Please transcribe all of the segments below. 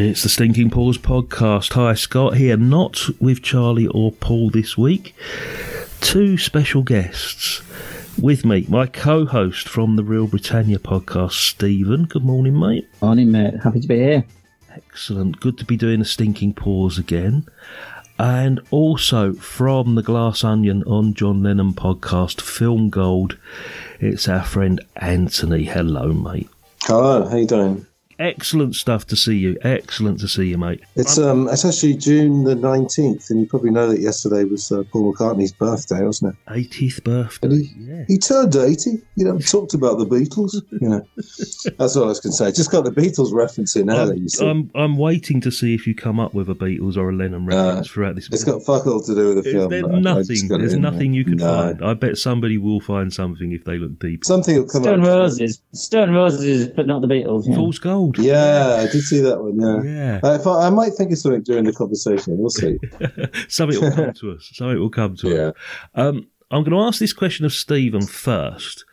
It's the Stinking Pause podcast. Hi, Scott here, not with Charlie or Paul this week. Two special guests with me, my co host from the Reel Britannia podcast, Steven. Good morning, mate. Morning, mate. Happy to be here. Excellent. Good to be doing the Stinking Pause again. And also from the Glass Onion on John Lennon podcast, Film Gold, it's our friend Anthony. Hello, mate. Hello, how you doing? Excellent stuff to see you. Excellent to see you, mate. It's um, it's actually June the nineteenth, and you probably know that yesterday was uh, Paul McCartney's birthday, wasn't it? 80th birthday. And he, Yeah. he turned eighty. You know, talked about the Beatles. You know, that's all I was going to say. Just got the Beatles reference in there. I'm, see. I'm, I'm waiting to see if you come up with a Beatles or a Lennon reference throughout this. it's got fuck all to do with the There's, film. there's but I- I just nothing. There's in there. nothing you can No. find. I bet somebody will find something if they look deep. Something will come Stone up. Roses. Stone Roses, but not the Beatles. Yeah. Fool's gold. Yeah, I did see that one. Yeah. Yeah. I, I might think of something during the conversation. We'll see. Something will come to us. Something will come to us. Um, I'm going to ask this question of Steven first.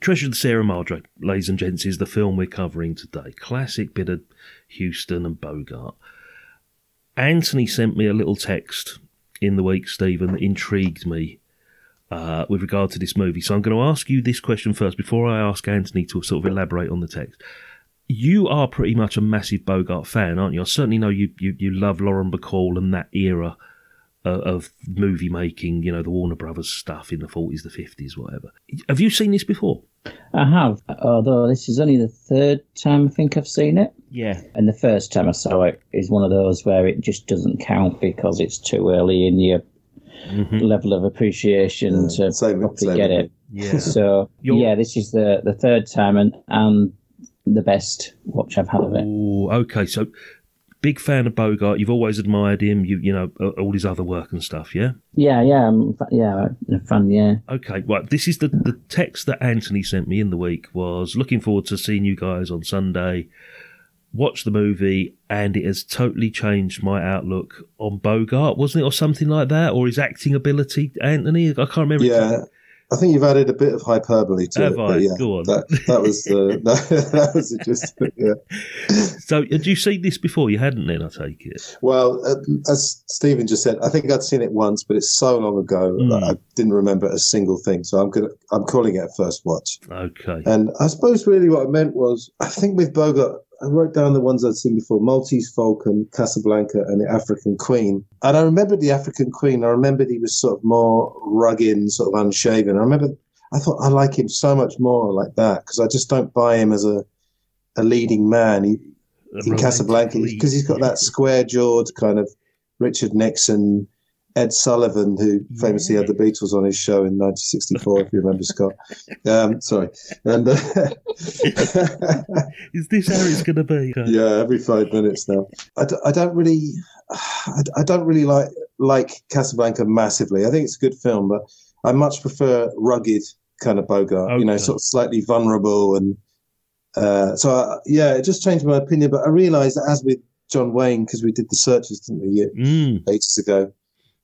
Treasure of the Sierra Madre, ladies and gents, is the film we're covering today. Classic bit of Huston and Bogart. Anthony sent me a little text in the week, Steven, that intrigued me uh, with regard to this movie. So I'm going to ask you this question first before I ask Anthony to sort of elaborate on the text. You are pretty much a massive Bogart fan, aren't you? I certainly know you, you, you love Lauren Bacall and that era uh, of movie making, you know, the Warner Brothers stuff in the 40s, the 50s, whatever. Have you seen this before? I have, although this is only the third time I think I've seen it. Yeah. And the first time I saw it is one of those where it just doesn't count because it's too early in your level of appreciation Yeah, to same- properly same get it. Yeah. So You're- yeah, this is the the third time and and the best watch I've had of it. Oh, okay. So, big fan of Bogart. You've always admired him. You, you know, uh, all his other work and stuff. Yeah. Yeah, yeah, I'm, yeah, a fan. Yeah, Okay, right. This is the, the text that Anthony sent me in the week was looking forward to seeing you guys on Sunday. Watch the movie, and it has totally changed my outlook on Bogart, wasn't it, or something like that, or his acting ability, Anthony? I can't remember. Yeah, I think you've added a bit of hyperbole to Have it. I? Yeah, Go on. That, that was the that, that was the gist. of it, Yeah. So, had you seen this before? You hadn't, then I take it. Well, uh, as Steven just said, I think I'd seen it once, but it's so long ago Mm. that I didn't remember a single thing. So I'm gonna I'm calling it a first watch. Okay. And I suppose really what I meant was I think with Bogart, I wrote down the ones I'd seen before: Maltese Falcon, Casablanca, and the African Queen. And I remembered the African Queen. I remembered he was sort of more rugged and sort of unshaven. I remember I thought I like him so much more like that because I just don't buy him as a a leading man. He, in Casablanca because he's got that square jawed kind of Richard Nixon, Ed Sullivan, who famously had the Beatles on his show in 1964, if you remember, Scott. Um, sorry. And uh, Is this how it's going to be? Yeah, every five minutes now. I, d- I don't really, I, d- I don't really like like Casablanca massively. I think it's a good film, but I much prefer rugged kind of Bogart. You know, sort of slightly vulnerable and. Uh, so I, yeah, it just changed my opinion. But I realised that as with John Wayne, because we did the Searchers, didn't we, Mm. ages ago,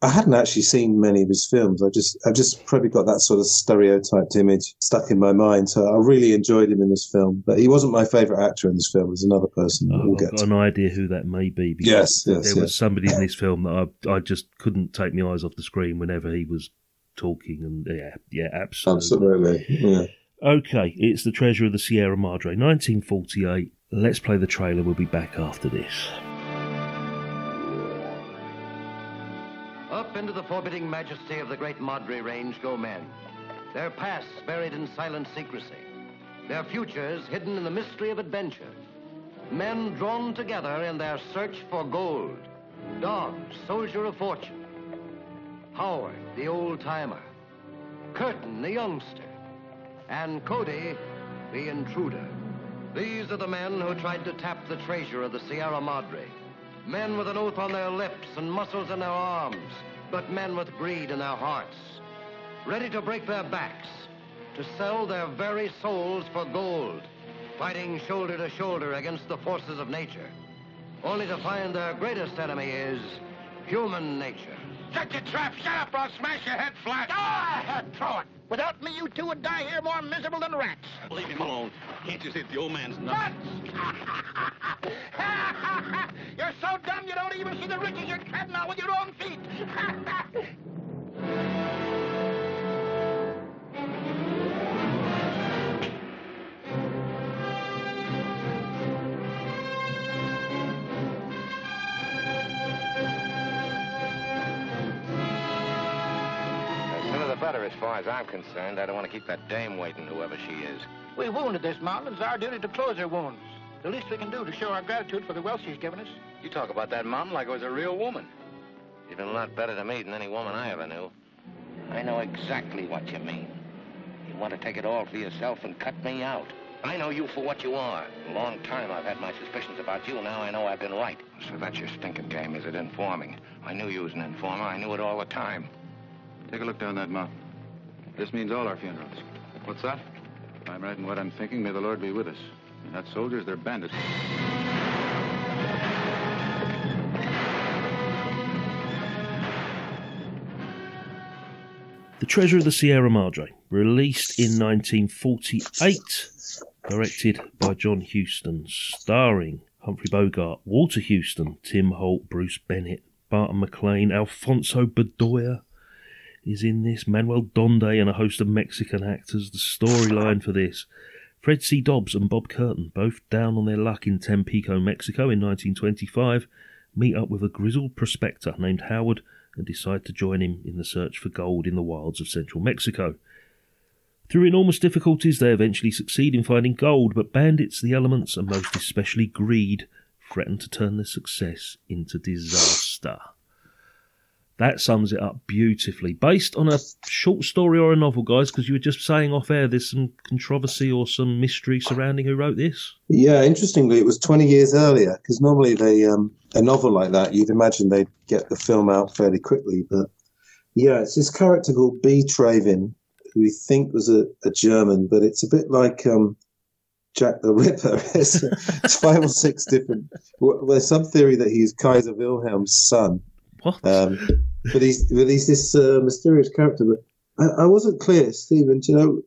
I hadn't actually seen many of his films. I just, I've just probably got that sort of stereotyped image stuck in my mind. So I really enjoyed him in this film. But he wasn't my favourite actor in this film. There's another person that oh, we'll I've got to. an idea who that may be. because Yes, there yes, was somebody in this film that I, I just couldn't take my eyes off the screen whenever he was talking, and yeah, yeah, absolutely. Absolutely. Yeah. Okay, it's the Treasure of the Sierra Madre, 1948. Let's play the trailer. We'll be back after this. Forbidding majesty of the great Madre Range go men, their pasts buried in silent secrecy. their futures hidden in the mystery of adventure. Men drawn together in their search for gold. Dobbs, soldier of fortune. Howard, the old timer. Curtin, the youngster. And Cody, the intruder. These are the men who tried to tap the treasure of the Sierra Madre. Men with an oath on their lips and muscles in their arms, but men with greed in their hearts. Ready to break their backs, to sell their very souls for gold, fighting shoulder to shoulder against the forces of nature, only to find their greatest enemy is human nature. Shut your trap! Shut up or I'll smash your head flat! Ah, throw it! Without me, you two would die here more miserable than rats. Leave him alone. Can't you see the old man's nuts? Nuts! you're so dumb you don't even see the riches you're treading on with your own feet. better, as far as I'm concerned. I don't want to keep that dame waiting, whoever she is. we wounded this mountain. It's our duty to close her wounds. The least we can do to show our gratitude for the wealth she's given us. You talk about that mountain like it was a real woman. You've been a lot better to me than any woman I ever knew. I know exactly what you mean. You want to take it all for yourself and cut me out. I know you for what you are. A long time I've had my suspicions about you. Now I know I've been right. So that's your stinking game, is it? Informing. I knew you was an informer. I knew it all the time. Take a look down that mountain. This means all our funerals. What's that? If I'm right in what I'm thinking, may the Lord be with us. And that soldiers, they're bandits. The Treasure of the Sierra Madre, released in 1948, directed by John Huston, starring Humphrey Bogart, Walter Huston, Tim Holt, Bruce Bennett, Barton MacLane, Alfonso Bedoya is in this, Manuel Donde, and a host of Mexican actors. The storyline for this Fred C. Dobbs and Bob Curtin, both down on their luck in Tampico, Mexico in 1925, meet up with a grizzled prospector named Howard and decide to join him in the search for gold in the wilds of central Mexico. Through enormous difficulties, they eventually succeed in finding gold, but bandits, the elements, and most especially greed, threaten to turn their success into disaster. That sums it up beautifully. Based on a short story or a novel, guys, because you were just saying off air there's some controversy or some mystery surrounding who wrote this. Yeah, interestingly, it was 20 years earlier because normally they um, a novel like that, you'd imagine they'd get the film out fairly quickly. But yeah, it's this character called B. Traven, who we think was a, a German, but it's a bit like um, Jack the Ripper. it's, it's five or six different. Well, there's some theory that he's Kaiser Wilhelm's son. What? Um, but he's but he's this uh, mysterious character. But I, I wasn't clear, Steven. Do you know,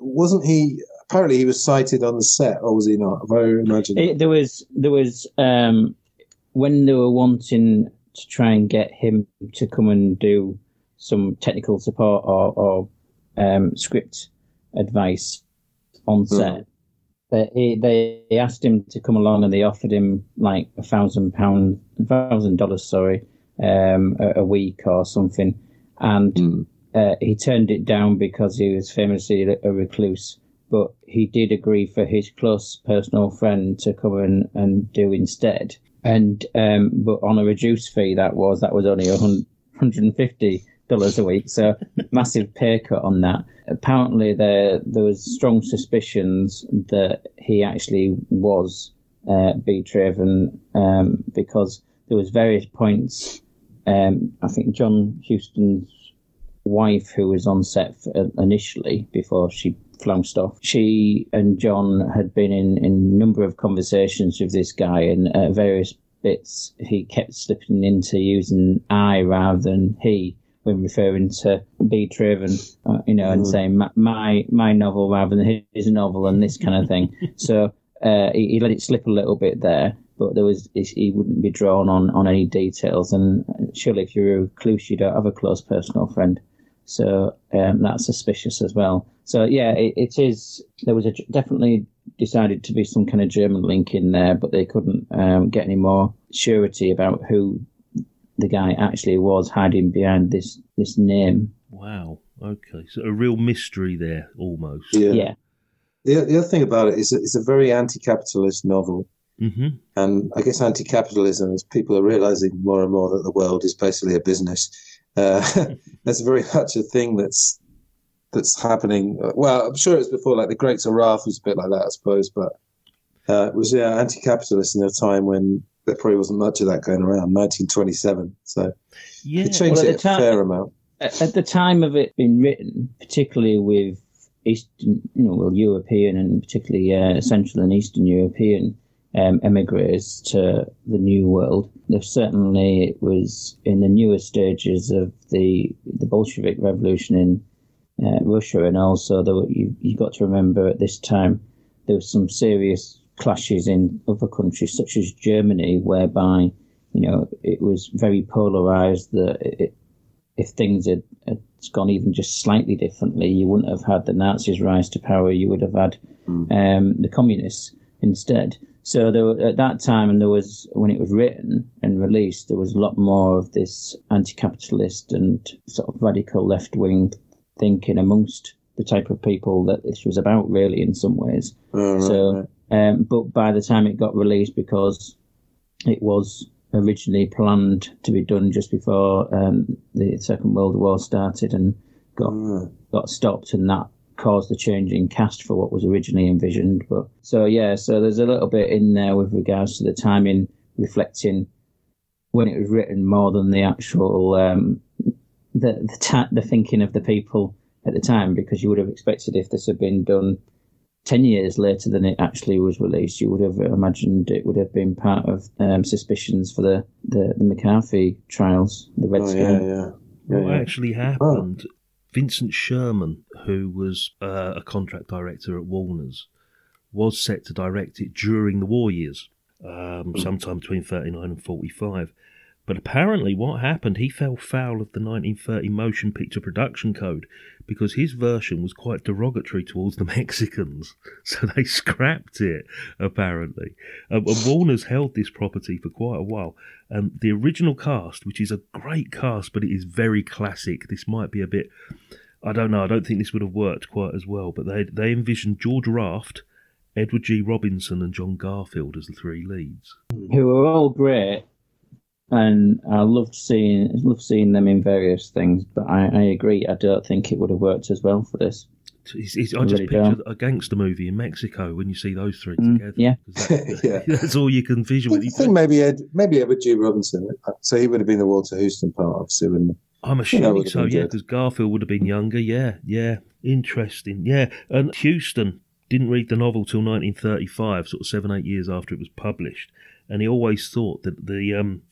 wasn't he? Apparently, he was sighted on the set, or was he not? Have I imagined? It, there was there was um, when they were wanting to try and get him to come and do some technical support or, or um, script advice on set. They, he- they asked him to come along and they offered him like a thousand pound, thousand dollars, sorry, um, a, a week or something, and uh, he turned it down because he was famously a, a recluse. But he did agree for his close personal friend to come and, and do instead. And um, but on a reduced fee, that was that was only a hundred and fifty dollars a week, so massive pay cut on that. Apparently, there there was strong suspicions that he actually was uh, B. Traven um, because there was various points. Um, I think John Huston's wife, who was on set uh, initially before she flounced off, she and John had been in, in a number of conversations with this guy, and at various bits he kept slipping into using I rather than he when referring to B. Traven, uh, you know, and saying my, my my novel rather than his novel and this kind of thing. so uh, he, he let it slip a little bit there, but there was he wouldn't be drawn on on any details. And surely, if you're a recluse, you don't have a close personal friend. So um, that's suspicious as well. So yeah, it, it is. There was a definitely decided to be some kind of German link in there, but they couldn't um, get any more surety about who the guy actually was hiding behind this this name. Wow. Okay. So a real mystery there, almost. Yeah. Yeah, The, the other thing about it is it's a very anti-capitalist novel. Hmm And I guess anti-capitalism is people are realizing more and more that the world is basically a business. Uh, that's very much a thing that's that's happening. Well, I'm sure it was before, like the Great Saraf was a bit like that, I suppose. But uh, it was yeah, anti-capitalist in a time when there probably wasn't much of that going around. 1927, so Yeah. it changed Well, it a time- fair amount. at, at the time of it being written, particularly with Eastern, you know, well, European and particularly uh, Central and Eastern European um, emigres to the New World, certainly it was in the newer stages of the the Bolshevik Revolution in uh, Russia, and also there you you got to remember at this time there was some serious clashes in other countries such as Germany, whereby you know it was very polarized that it, if things had, had gone even just slightly differently, you wouldn't have had the Nazis rise to power. You would have had um, the communists instead. So there, at that time, and there was when it was written and released, there was a lot more of this anti-capitalist and sort of radical left-wing thinking amongst the type of people that this was about, really, in some ways. Oh, right, So, right. um, but by the time it got released, because it was originally planned to be done just before um, the Second World War started and got Mm. got stopped, and that caused the change in cast for what was originally envisioned. But so yeah, so there's a little bit in there with regards to the timing, reflecting when it was written more than the actual um, the the, ta- the thinking of the people at the time, because you would have expected if this had been done 10 years later than it actually was released, you would have imagined it would have been part of um, suspicions for the, the, the McCarthy trials, the Red Oh, Scare. yeah, yeah. Yeah, what yeah. actually happened? Vincent Sherman, who was uh, a contract director at Warner's, was set to direct it during the war years, um, sometime between 39 and 45. But apparently, what happened, he fell foul of the 1930 Motion Picture Production Code because his version was quite derogatory towards the Mexicans. So they scrapped it, apparently. Um, and Warner's held this property for quite a while. And the original cast, which is a great cast, but it is very classic. This might be a bit. I don't know. I don't think this would have worked quite as well. But they they envisioned George Raft, Edward G. Robinson, and John Garfield as the three leads. Who are all great, and I loved seeing loved seeing them in various things. But I, I agree, I don't think it would have worked as well for this. It's, it's, I I just really picture don't. a gangster movie in Mexico when you see those three Mm, together. yeah. 'Cause that- Yeah. that's all you can I visually. think maybe Ed, maybe Edward G. Robinson. So he would have been the Walter Huston part, obviously, wouldn't? I'm assuming so, yeah, because Garfield would have been younger. Yeah, yeah, interesting. Yeah, and Huston didn't read the novel till 1935, sort of seven, eight years after it was published, and he always thought that the um,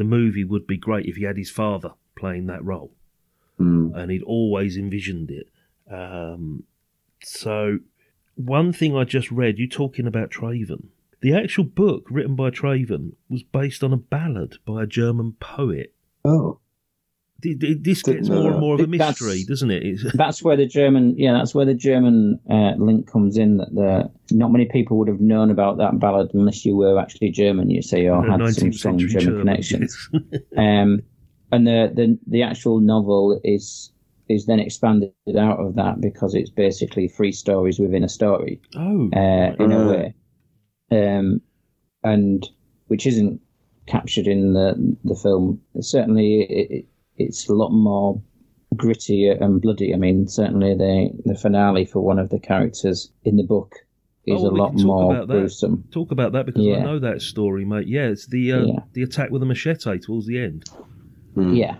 the movie would be great if he had his father playing that role, Mm. and he'd always envisioned it. Um, so, one thing I just read, you talking about Traven. The actual book written by Traven was based on a ballad by a German poet. Oh, This gets know more and more of a That's- mystery, doesn't it? It's, That's where the German, yeah, that's where the German uh, link comes in. That the not many people would have known about that ballad unless you were actually German. You say or had some strong German German, connections. yes. um, and the, the the actual novel is is then expanded out of that because it's basically three stories within a story oh, uh, in a way, um, and which isn't captured in the the film. Certainly, it, it, it's a lot more gritty and bloody. I mean, certainly the the finale for one of the characters in the book is Oh, a lot more gruesome. talk about that because I know that story, mate. Yeah, it's the uh, Yeah. the attack with the machete towards the end. Mm. Yeah,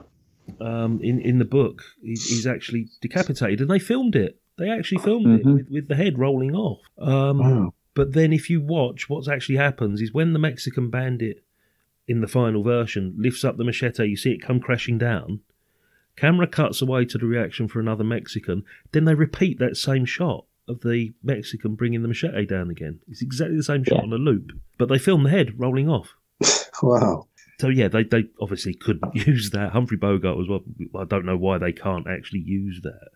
Um, in in the book, he's, he's actually decapitated, and they filmed it. They actually filmed it Mhm. with, with the head rolling off. Um, wow. But then, if you watch, what's actually happens is when the Mexican bandit in the final version lifts up the machete, you see it come crashing down. Camera cuts away to the reaction for another Mexican. Then they repeat that same shot of the Mexican bringing the machete down again. It's exactly the same shot Yeah. on a loop, but they film the head rolling off. Wow. So yeah, they, they obviously couldn't use that. Humphrey Bogart was well. I don't know why they can't actually use that.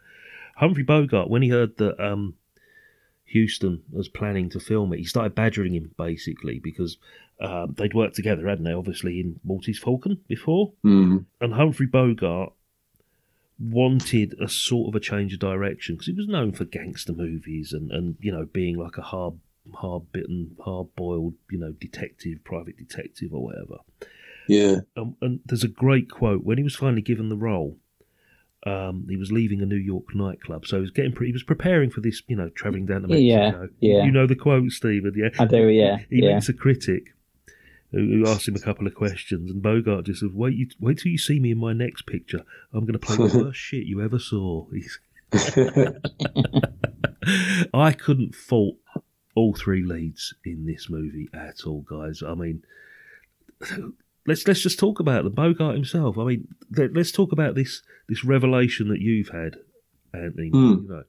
Humphrey Bogart, when he heard that um, Huston was planning to film it, he started badgering him basically because um, they'd worked together, hadn't they? Obviously in Maltese Falcon before, Mm. and Humphrey Bogart wanted a sort of a change of direction because he was known for gangster movies and, and you know being like a hard hard bitten hard boiled you know detective private detective or whatever Yeah. um, and there's a great quote when he was finally given the role um, he was leaving a New York nightclub, so he was getting pre- he was preparing for this, you know, traveling down to Mexico. Yeah, yeah. You know the quote, Steven. Yeah, I do, yeah, He, he yeah. meets a critic who, asked him a couple of questions, and Bogart just said, "Wait, you, wait till you see me in my next picture. I'm going to play the worst shit you ever saw." I couldn't fault all three leads in this movie at all, guys. I mean, let's let's just talk about the Bogart himself. I mean, let, us talk about this this revelation that you've had, Anthony. Hmm. You know,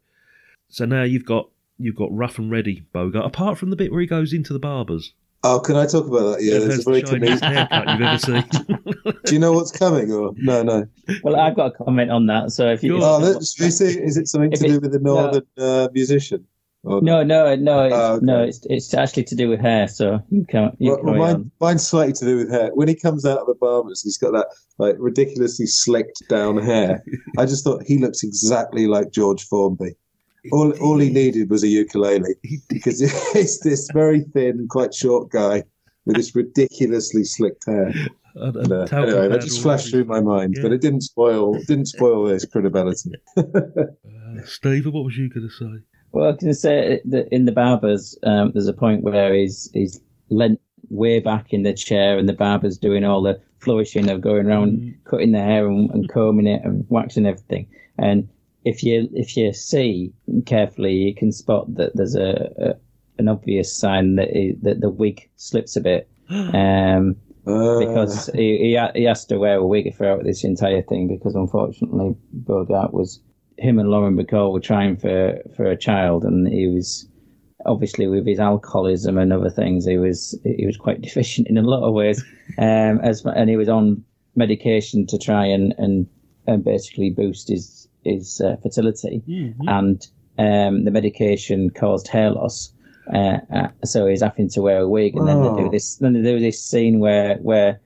so now you've got you've got rough and ready Bogart. Apart from the bit where he goes into the barbers, Oh, can I talk about that? Yeah, and there's a very the comedic. haircut you've ever seen. Do you know what's coming? Or no, no. Well, I've got a comment on that. So if you, Oh, let's, is, it, is it something If to it- do with the northern uh, musician? Or no, no, no, it's, Oh, okay. no, it's it's actually to do with hair. So you can't. You Well, well, mine, on. mine's slightly to do with hair. When he comes out of the barbers, he's got that like ridiculously slicked down hair. I just thought he looks exactly like George Formby. All, all he needed was a ukulele He because it's this very thin, quite short guy with this ridiculously slicked hair. And- and And, uh, Talcum anyway, that just flashed through my mind, Yeah. but it didn't spoil didn't spoil his credibility. his- Uh, Steven, what was you going to say? Well, I can say that in the barbers, um, there's a point where he's he's leant way back in the chair, and the barber's doing all the flourishing of going around Mm. cutting the hair and, and combing it and waxing everything. And if you if you see carefully, you can spot that there's a, a an obvious sign that he, that the wig slips a bit. Um, Uh, because he, he ha- he has to wear a wig throughout this entire thing because unfortunately Bogart was him and Lauren Bacall were trying for for a child and he was obviously with his alcoholism and other things he was he was quite deficient in a lot of ways um as and he was on medication to try and and, and basically boost his his uh, fertility Mhm. and um, the medication caused hair loss. Uh, uh, so he's having to wear a wig, and then they do Oh. this. Then they do this scene where where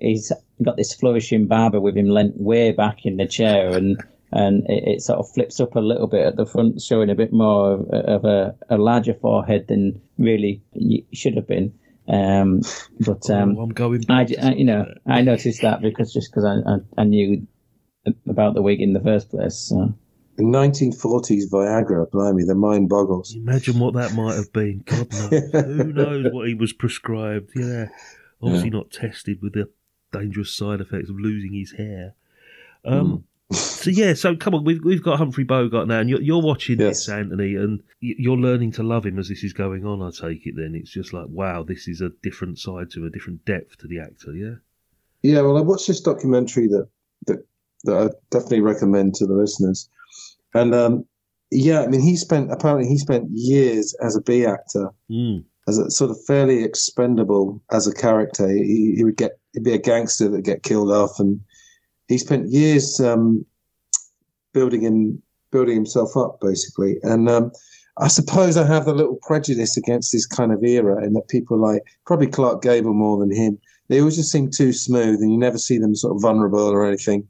he's got this flourishing barber with him leant way back in the chair, and and it, it sort of flips up a little bit at the front, showing a bit more of, of a, a larger forehead than really should have been. Um, but um, oh, I'm going. I, I- you know. I noticed that because just because I, I, I knew about the wig in the first place. So. the 1940s Viagra, blimey, the mind boggles. Imagine what that might have been. God knows. Who knows what he was prescribed? Yeah. Obviously not tested with the dangerous side effects of losing his hair. Um, so yeah, so come on, we've we've got Humphrey Bogart now, and you're, you're watching Yes. this, Anthony, and you're learning to love him as this is going on. I take it then it's just like wow, this is a different side to him, a different depth to the actor. Yeah. Yeah, well, I watched this documentary that that that I definitely recommend to the listeners, and um, yeah, I mean, he spent apparently he spent years as a B actor, Mm. as a sort of fairly expendable as a character. He, he would get he'd be a gangster that get killed off, and he spent years um, building him building himself up basically. And um, I suppose I have a little prejudice against this kind of era in that people like probably Clark Gable more than him. They always just seem too smooth, and you never see them sort of vulnerable or anything.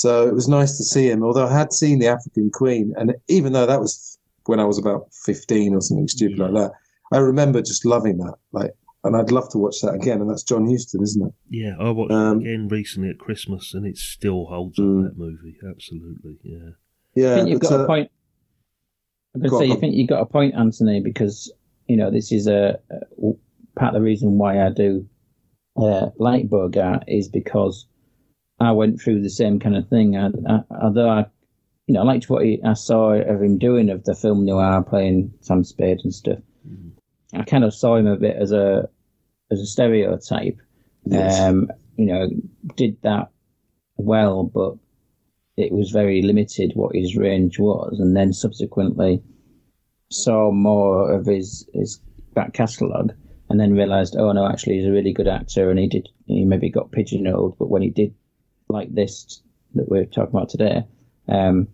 So it was nice to see him. Although I had seen the African Queen, and even though that was when I was about fifteen or something stupid Yeah. like that, I remember just loving that. Like, and I'd love to watch that again. And that's John Huston, isn't it? Yeah, I watched Um, it again recently at Christmas, and it still holds up. Mm. That movie, absolutely. Yeah. Yeah, I think you've got uh, a point. I'm going to say, you think you've got a point, Anthony, because you know this is a, a part of the reason why I do uh, like Bogart is because I went through the same kind of thing. I, I, although I, you know, I liked what he, I saw of him doing of the film noir, playing Sam Spade and stuff. Mhm. I kind of saw him a bit as a as a stereotype. Yes. Um, you know, did that well, but it was very limited what his range was, and then subsequently saw more of his his back catalogue, and then realised, oh no, actually he's a really good actor, and he did he maybe got pigeonholed, but when he did like this that we're talking about today, um,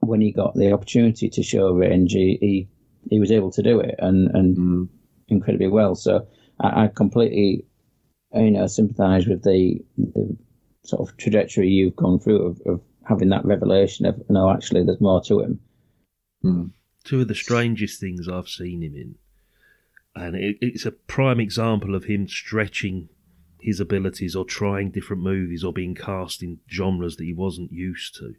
when he got the opportunity to show range, he he, he was able to do it, and and Mm. incredibly well. So I, I completely, you know, sympathise with the the sort of trajectory you've gone through of, of having that revelation of no, actually, there's more to him. Mm. Two of the strangest things I've seen him in, and it, it's a prime example of him stretching his abilities or trying different movies or being cast in genres that he wasn't used to.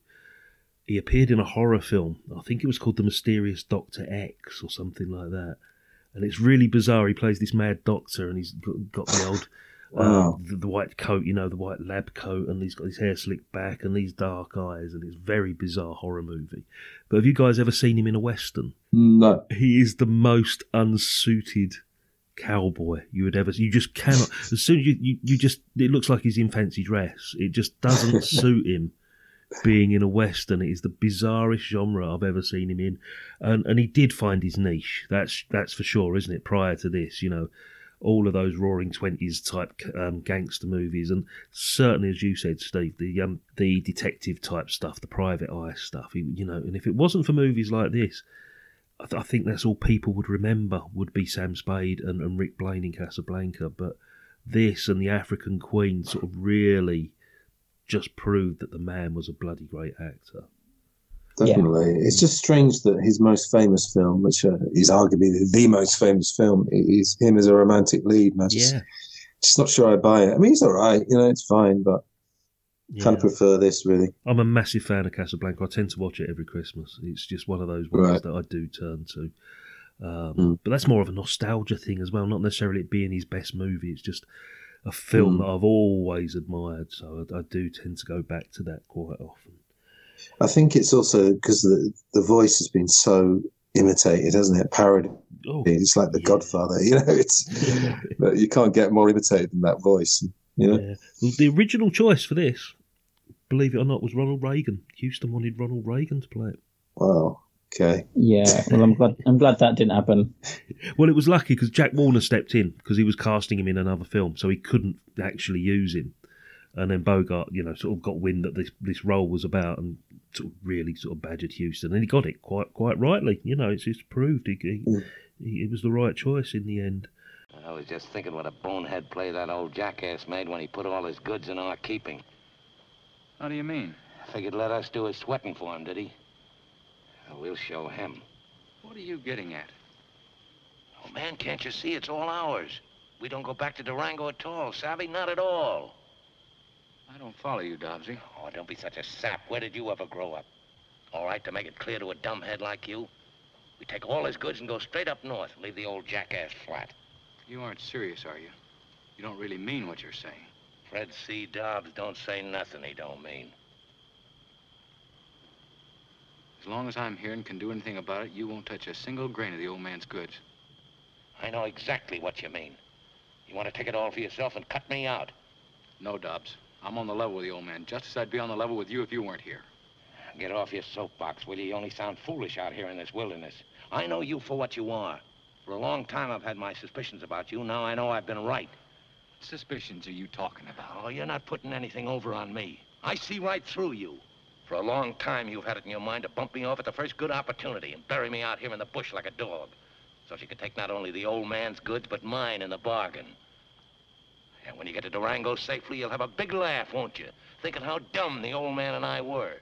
He appeared in a horror film. I think it was called The Mysterious Doctor X or something like that. And it's really bizarre. He plays this mad doctor and he's got, the old Wow. um, the, the white coat, you know, the white lab coat, and he's got his hair slicked back and these dark eyes, and it's a very bizarre horror movie. But have you guys ever seen him in a western? No. He is the most unsuited cowboy you would ever. You just cannot. As soon as you, you, you just, it looks like he's in fancy dress. It just doesn't suit him being in a western. It is the bizarrest genre I've ever seen him in, and and he did find his niche. That's that's for sure, isn't it? Prior to this, you know, all of those Roaring Twenties type um, gangster movies, and certainly, as you said, Steve, the um, the detective type stuff, the private eye stuff. You know, and if it wasn't for movies like this. I, th- I think that's all people would remember would be Sam Spade and, and Rick Blaine in Casablanca, but this and the African Queen sort of really just proved that the man was a bloody great actor. Definitely. It's just strange that his most famous film, which uh, is arguably the, the most famous film, is him as a romantic lead. And I just, Yeah. just not sure I buy it. I mean, he's all right, you know, it's fine, but kind Yeah. of prefer this, really. I'm a massive fan of Casablanca. I tend to watch it every Christmas. It's just one of those ones Right. that I do turn to. Um, Mm. But that's more of a nostalgia thing as well, not necessarily it being his best movie. It's just a film Mm. that I've always admired, so I, I do tend to go back to that quite often. I think it's also because the, the voice has been so imitated, hasn't it? Parodied. Oh, It's like The yeah. Godfather, you know, it's but you can't get more imitated than that voice? Yeah. Well, the original choice for this, believe it or not, was Ronald Reagan. Huston wanted Ronald Reagan to play it. Wow. Okay. Yeah, well, I'm glad. I'm glad that didn't happen. Well, it was lucky because Jack Warner stepped in because he was casting him in another film, so he couldn't actually use him. And then Bogart, you know, sort of got wind that this this role was about and sort of really sort of badgered Huston, and he got it quite quite rightly. You know, it's just proved he, he, Mm. he it was the right choice in the end. I was just thinking what a bonehead play that old jackass made when he put all his goods in our keeping. How do you mean? Figured let us do his sweating for him, did he? Well, show him. What are you getting at? Oh, man, can't you see it's all ours? We don't go back to Durango at all, Savvy? Not at all. I don't follow you, Dobbsy. Oh, don't be such a sap. Where did you ever grow up? All right, to make it clear to a dumbhead like you, we take all his goods and go straight up north, leave the old jackass flat. You aren't serious, are you? You don't really mean what you're saying. Fred C. Dobbs don't say nothing he don't mean. As long as I'm here and can do anything about it, you won't touch a single grain of the old man's goods. I know exactly what you mean. You want to take it all for yourself and cut me out. No, Dobbs. I'm on the level with the old man, just as I'd be on the level with you if you weren't here. Get off your soapbox, will you? You only sound foolish out here in this wilderness. I know you for what you are. For a long time, I've had my suspicions about you. Now I know I've been right. What suspicions are you talking about? Oh, you're not putting anything over on me. I see right through you. For a long time, you've had it in your mind to bump me off at the first good opportunity and bury me out here in the bush like a dog. So she could take not only the old man's goods, but mine in the bargain. And when you get to Durango safely, you'll have a big laugh, won't you? Thinking how dumb the old man and I were.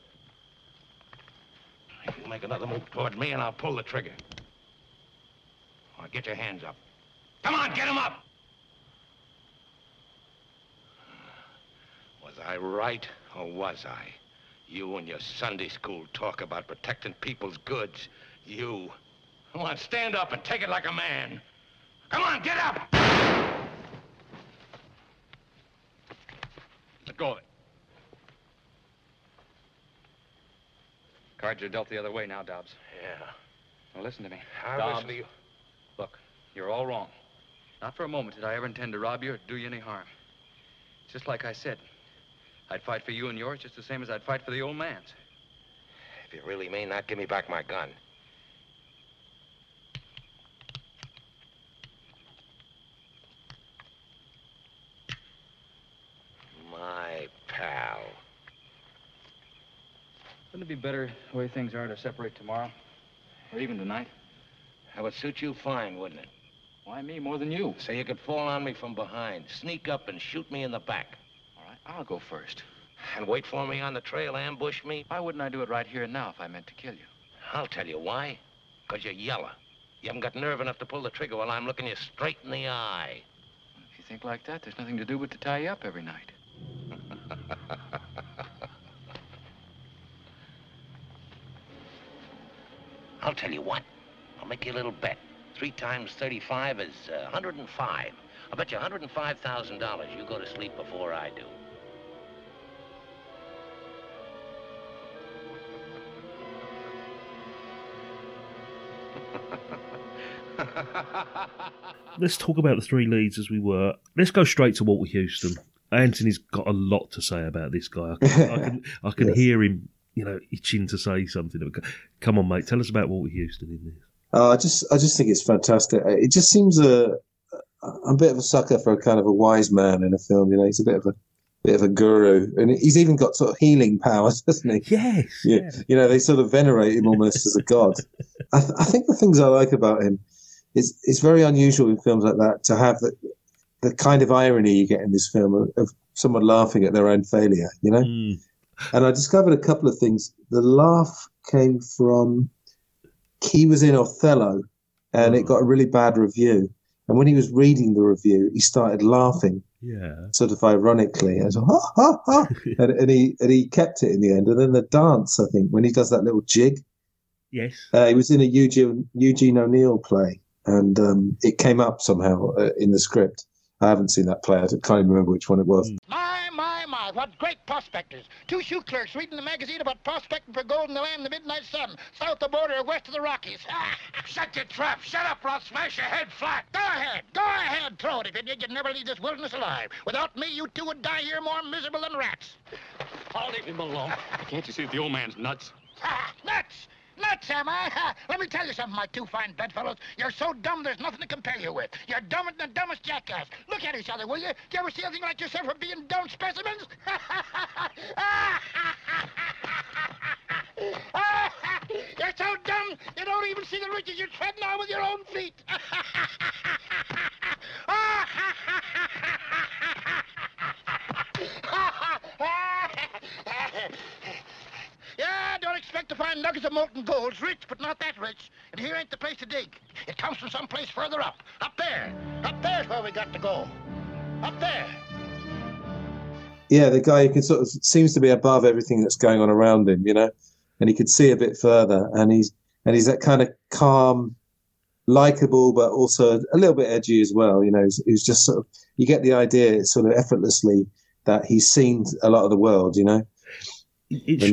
You make another move toward me, and I'll pull the trigger. Get your hands up. Come on, get them up! Was I right, or was I? You and your Sunday school talk about protecting people's goods. You. Come on, stand up and take it like a man. Come on, get up! Let go of it. Cards are dealt the other way now, Dobbs. Yeah, Now listen to me. Dobbs, listen to you. Look, you're all wrong. Not for a moment did I ever intend to rob you or do you any harm. Just like I said, I'd fight for you and yours just the same as I'd fight for the old man's. If you really mean that, give me back my gun. My pal. Wouldn't it be better the way things are to separate tomorrow? Or even tonight? That would suit you fine, wouldn't it? Why me more than you? So you could fall on me from behind, sneak up and shoot me in the back. All right, I'll go first. And wait for me on the trail, ambush me? Why wouldn't I do it right here and now if I meant to kill you? I'll tell you why. Because you're yellow. You haven't got nerve enough to pull the trigger while I'm looking you straight in the eye. If you think like that, there's nothing to do but to tie you up every night. I'll tell you what. I'll make you a little bet. Three times 35 is uh, 105. I'll bet you $105,000 you go to sleep before I do. Let's talk about the three leads as we were. Let's go straight to Walter Huston. Anthony's got a lot to say about this guy. I can, I can, I can Yes. hear him, you know, itching to say something. Come on, mate, tell us about Walter Huston in this. Uh, I just, I just think it's fantastic. It just seems a, I'm a bit of a sucker for a kind of a wise man in a film. You know, he's a bit of a, bit of a guru, and he's even got sort of healing powers, doesn't he? Yes. Yeah. You know, they sort of venerate him almost as a god. I, th- I think the things I like about him is it's very unusual in films like that to have the, the kind of irony you get in this film of, of someone laughing at their own failure. You know. Mm. And I discovered a couple of things. The laugh came from he was in Othello, and it got a really bad review. And when he was reading the review, he started laughing, Yeah. sort of ironically, and, so, ha, ha, ha. and, and he and he kept it in the end. And then the dance, I think, when he does that little jig, Yes. uh, he was in a Eugene Eugene O'Neill play, and um, it came up somehow uh, in the script. I haven't seen that play. I can't even remember which one it was. My, my, my, what great prospectors. Two shoe clerks reading the magazine about prospecting for gold in the land of the midnight sun, south of the border or west of the Rockies. Shut your trap. Shut up or I'll smash your head flat. Go ahead, go ahead, throw it. If you did, you'd never leave this wilderness alive. Without me, you two would die here more miserable than rats. I'll leave him alone. Can't you see that the old man's nuts? Ah, nuts! Nuts, am I? Let me tell you something, my two fine bedfellows. You're so dumb there's nothing to compare you with. You're dumber than the dumbest jackass. Look at each other, will you? Do you ever see anything like yourself for being dumb specimens? You're so dumb you don't even see the riches you're treading on with your own feet. Expect to find nuggets of molten gold. It's rich, but not that rich. And here ain't the place to dig. It comes from someplace further up. Up there. Up there's where we got to go. Up there. yeah, the guy who can sort of seems to be above everything that's going on around him, you know, and he could see a bit further, and he's and he's that kind of calm, likable, but also a little bit edgy as well. You know, he's just sort of you get the idea sort of effortlessly that he's seen a lot of the world, you know,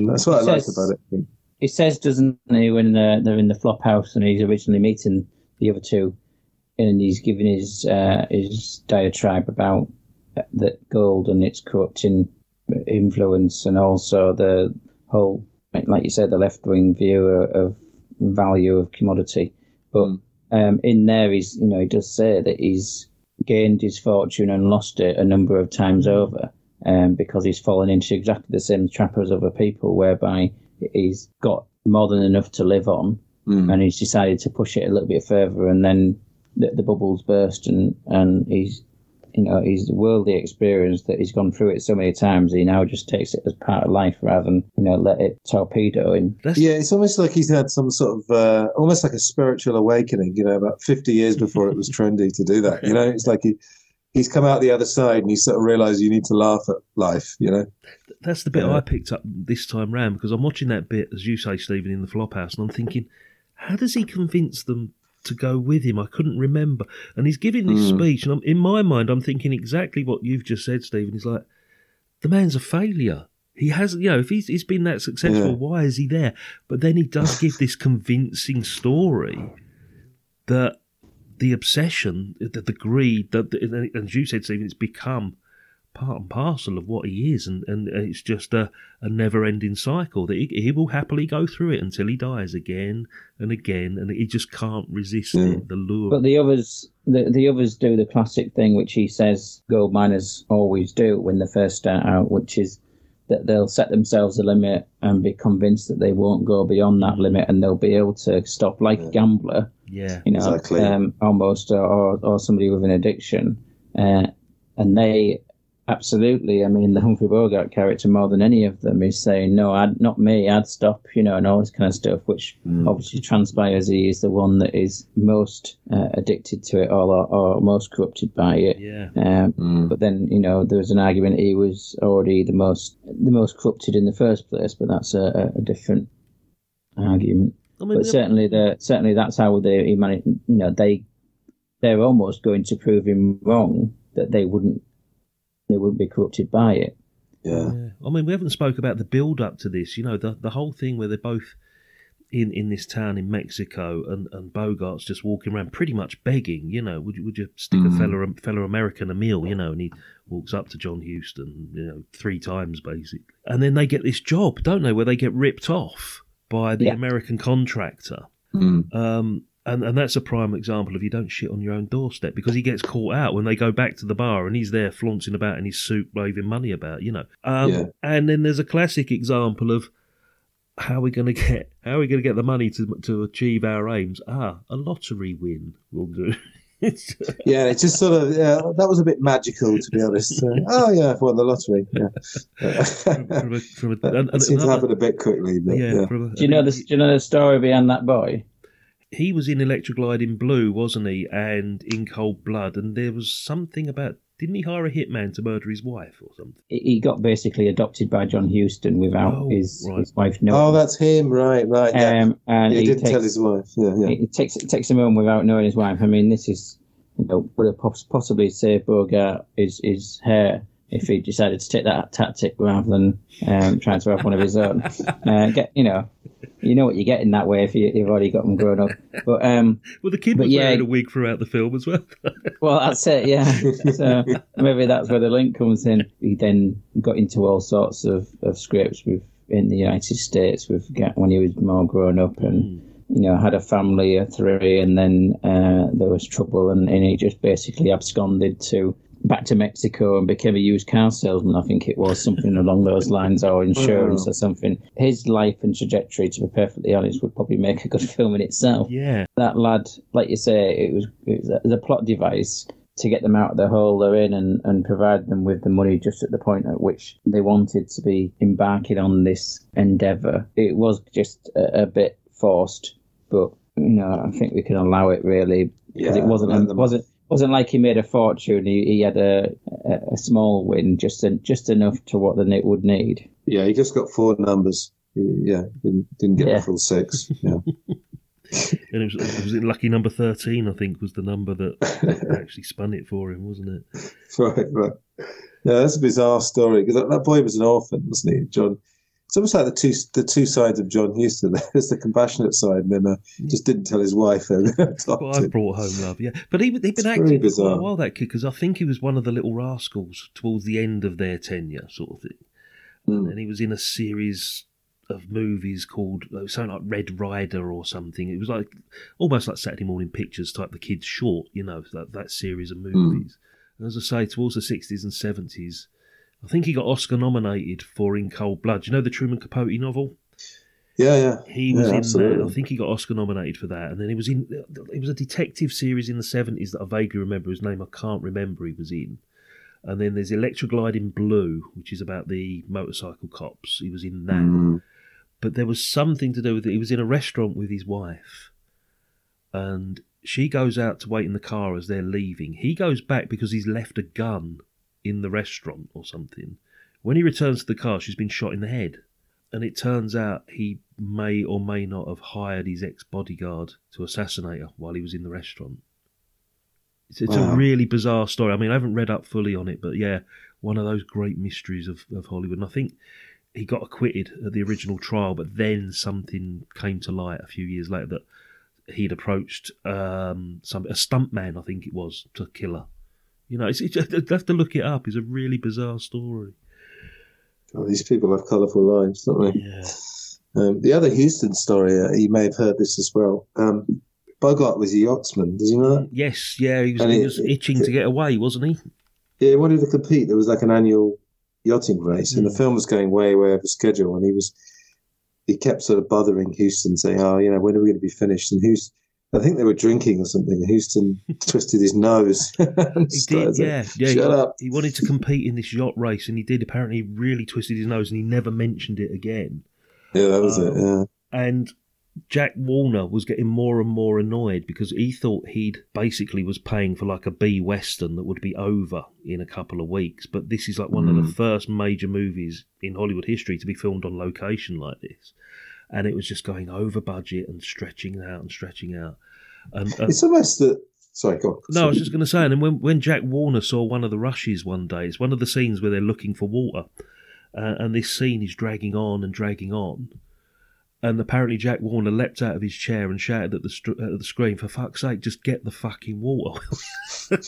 That's what I He like says- about it. He says, doesn't he, when they're, they're in the flop house and he's originally meeting the other two, and he's giving his uh, his diatribe about the gold and its corrupting influence, and also the whole, like you said, the left wing view of, of value of commodity. But um, in there, he's you know he does say that he's gained his fortune and lost it a number of times over, um, because he's fallen into exactly the same trap as other people, whereby he's got more than enough to live on, Mm. and he's decided to push it a little bit further, and then the, the bubbles burst, and and he's you know his worldly experience that he's gone through it so many times, he now just takes it as part of life rather than you know let it torpedo him. Yeah, it's almost like he's had some sort of uh, almost like a spiritual awakening. You know, about fifty years before it was trendy to do that. You know, it's like he he's come out the other side and he sort of realised you need to laugh at life. You know. that's the bit Yeah. I picked up this time round because I'm watching that bit, as you say, Steven, in the flop house, and I'm thinking, how does he convince them to go with him? I couldn't remember. And he's giving this Mm. speech, and I'm, in my mind, I'm thinking exactly what you've just said, Steven. He's like, the man's a failure. He hasn't, you know, if he's, he's been that successful, Yeah. why is he there? But then he does give this convincing story that the obsession, the, the greed, that, and as you said, Steven, it's become part and parcel of what he is, and, and it's just a, a never ending cycle that he, he will happily go through it until he dies again and again, and he just can't resist it, the lure. But the others, the, the others do the classic thing, which he says gold miners always do when they first start out, which is that they'll set themselves a limit and be convinced that they won't go beyond that limit, and they'll be able to stop, like a gambler, yeah, you know, Exactly. um, almost, or or somebody with an addiction, uh, and they Absolutely. I mean, the Humphrey Bogart character, more than any of them, is saying, no, I'd, not me, I'd stop, you know, and all this kind of stuff, which mm. obviously transpires he is the one that is most uh, addicted to it all or, or, most corrupted by it. Yeah. Um, mm. But then, you know, there was an argument he was already the most the most corrupted in the first place, but that's a, a different argument. I mean, but certainly, the, certainly that's how they, he managed, you know, they, they're almost going to prove him wrong that they wouldn't they wouldn't be corrupted by it. Yeah. yeah. I mean, we haven't spoke about the build up to this. You know, the the whole thing where they're both in, in this town in Mexico and, and Bogart's just walking around pretty much begging, you know, would you, would you stick mm. a fellow, fellow American a meal, you know, and he walks up to John Huston, you know, three times basically. And then they get this job, don't they, where they get ripped off by the yeah. American contractor. Mm. Um, and, and that's a prime example of you don't shit on your own doorstep because he gets caught out when they go back to the bar and he's there flaunting about in his suit, waving money about, you know. Um, yeah. And then there's a classic example of how are we going to get how are we going to get the money to to achieve our aims? Ah, a lottery win will do. yeah, it's just sort of yeah, that was a bit magical to be honest. Uh, oh yeah, I've won the lottery. Yeah, from a, from a, and, and it seems to happen a bit quickly. But, yeah, yeah. A, do you know the do you know the story behind that boy? He was in Electra Glide in Blue, wasn't he? And in Cold Blood, and there was something about didn't he hire a hitman to murder his wife or something? He got basically adopted by John Huston without oh, his, right. his wife knowing. Oh, that's him, right, right. Yeah. Um, and he, he didn't takes, tell his wife. Yeah, yeah. He takes takes him home without knowing his wife. I mean, this is you know would have possibly saved Bogart his his hair if he decided to take that tactic rather than um, trying to have one of his own. Uh, get you know you know what you get in that way if you, have already got them grown up. But um, well, the kid was yeah, wearing a wig throughout the film as well. well, that's it. Yeah, so maybe that's where the link comes in. He then got into all sorts of, of scripts with in the United States with when he was more grown up and. Mm. You know, had a family of three, and then uh, there was trouble, and, and he just basically absconded to back to Mexico and became a used car salesman. I think it was something along those lines, or insurance or something. His life and trajectory, to be perfectly honest, would probably make a good film in itself. Yeah, that lad, like you say, it was, it was a plot device to get them out of the hole they're in and, and provide them with the money just at the point at which they wanted to be embarking on this endeavour. It was just a, a bit forced, but you know, I think we can allow it really because yeah, it wasn't wasn't wasn't like he made a fortune. He, he had a, a, a small win, just just enough to what the Nick would need. Yeah, he just got four numbers. He, yeah, didn't, didn't get yeah. the full six. Yeah. and it was, it was lucky number 13, I think, was the number that actually spun it for him, wasn't it? Right, right. Yeah, that's a bizarre story because that, that boy was an orphan, wasn't he, John? It's almost like the two the two sides of John Huston. There's the compassionate side, and then uh, just didn't tell his wife. well, I brought home love, yeah. But he, he'd been it's acting for quite a while, that kid, because I think he was one of the little rascals towards the end of their tenure, sort of thing. Mm. And he was in a series of movies called uh, something like Red Ryder or something. It was like almost like Saturday Morning Pictures type, the kids' short, you know, that, that series of hmm. movies. Mm. And as I say, towards the 60s and 70s, I think he got Oscar nominated for In Cold Blood. You know the Truman Capote novel? Yeah, yeah. He was yeah, in absolutely. that. I think he got Oscar nominated for that. And then he was in. It was a detective series in the seventies that I vaguely remember. His name I can't remember. He was in. And then there's Electra Glide in Blue, which is about the motorcycle cops. He was in that. Mm. But there was something to do with it. He was in a restaurant with his wife, and she goes out to wait in the car as they're leaving. He goes back because he's left a gun in the restaurant or something. When he returns to the car, she's been shot in the head. And it turns out he may or may not have hired his ex bodyguard to assassinate her while he was in the restaurant. It's, it's wow. a really bizarre story. I mean, I haven't read up fully on it, but yeah, one of those great mysteries of, of Hollywood. And I think he got acquitted at the original trial, but then something came to light a few years later that he'd approached um, some a stuntman, I think it was, to kill her. You know, it's, it's, you have to look it up. It's a really bizarre story. Oh, these people have colourful lives, don't they? Yeah. Um, the other Huston story, uh, you may have heard this as well. Um, Bogart was a yachtsman. Did you know that? Yes, yeah. He was, he was itching it, to get away, wasn't he? Yeah, he wanted to compete. There was like an annual yachting race, mm. and the hmm. film was going way, way over schedule. And he was, he kept sort of bothering Huston, saying, "Oh, you know, when are we going to be finished?" And Huston, I think they were drinking or something. Huston twisted his nose. He did, yeah, yeah. Shut he, up. he wanted to compete in this yacht race, and he did. Apparently, he really twisted his nose, and he never mentioned it again. Yeah, that was it. Um, Yeah. and Jack Warner was getting more and more annoyed because he thought he'd basically was paying for like a B Western that would be over in a couple of weeks. But this is like one of the Mm. first major movies in Hollywood history to be filmed on location like this. And it was just going over budget and stretching out and stretching out. And, and It's almost that. Sorry, go on. no, I was just going to say, and when, when Jack Warner saw one of the rushes one day, it's one of the scenes where they're looking for water, uh, and this scene is dragging on and dragging on. And apparently, Jack Warner leapt out of his chair and shouted at the str- at the screen, "For fuck's sake, just get the fucking water!"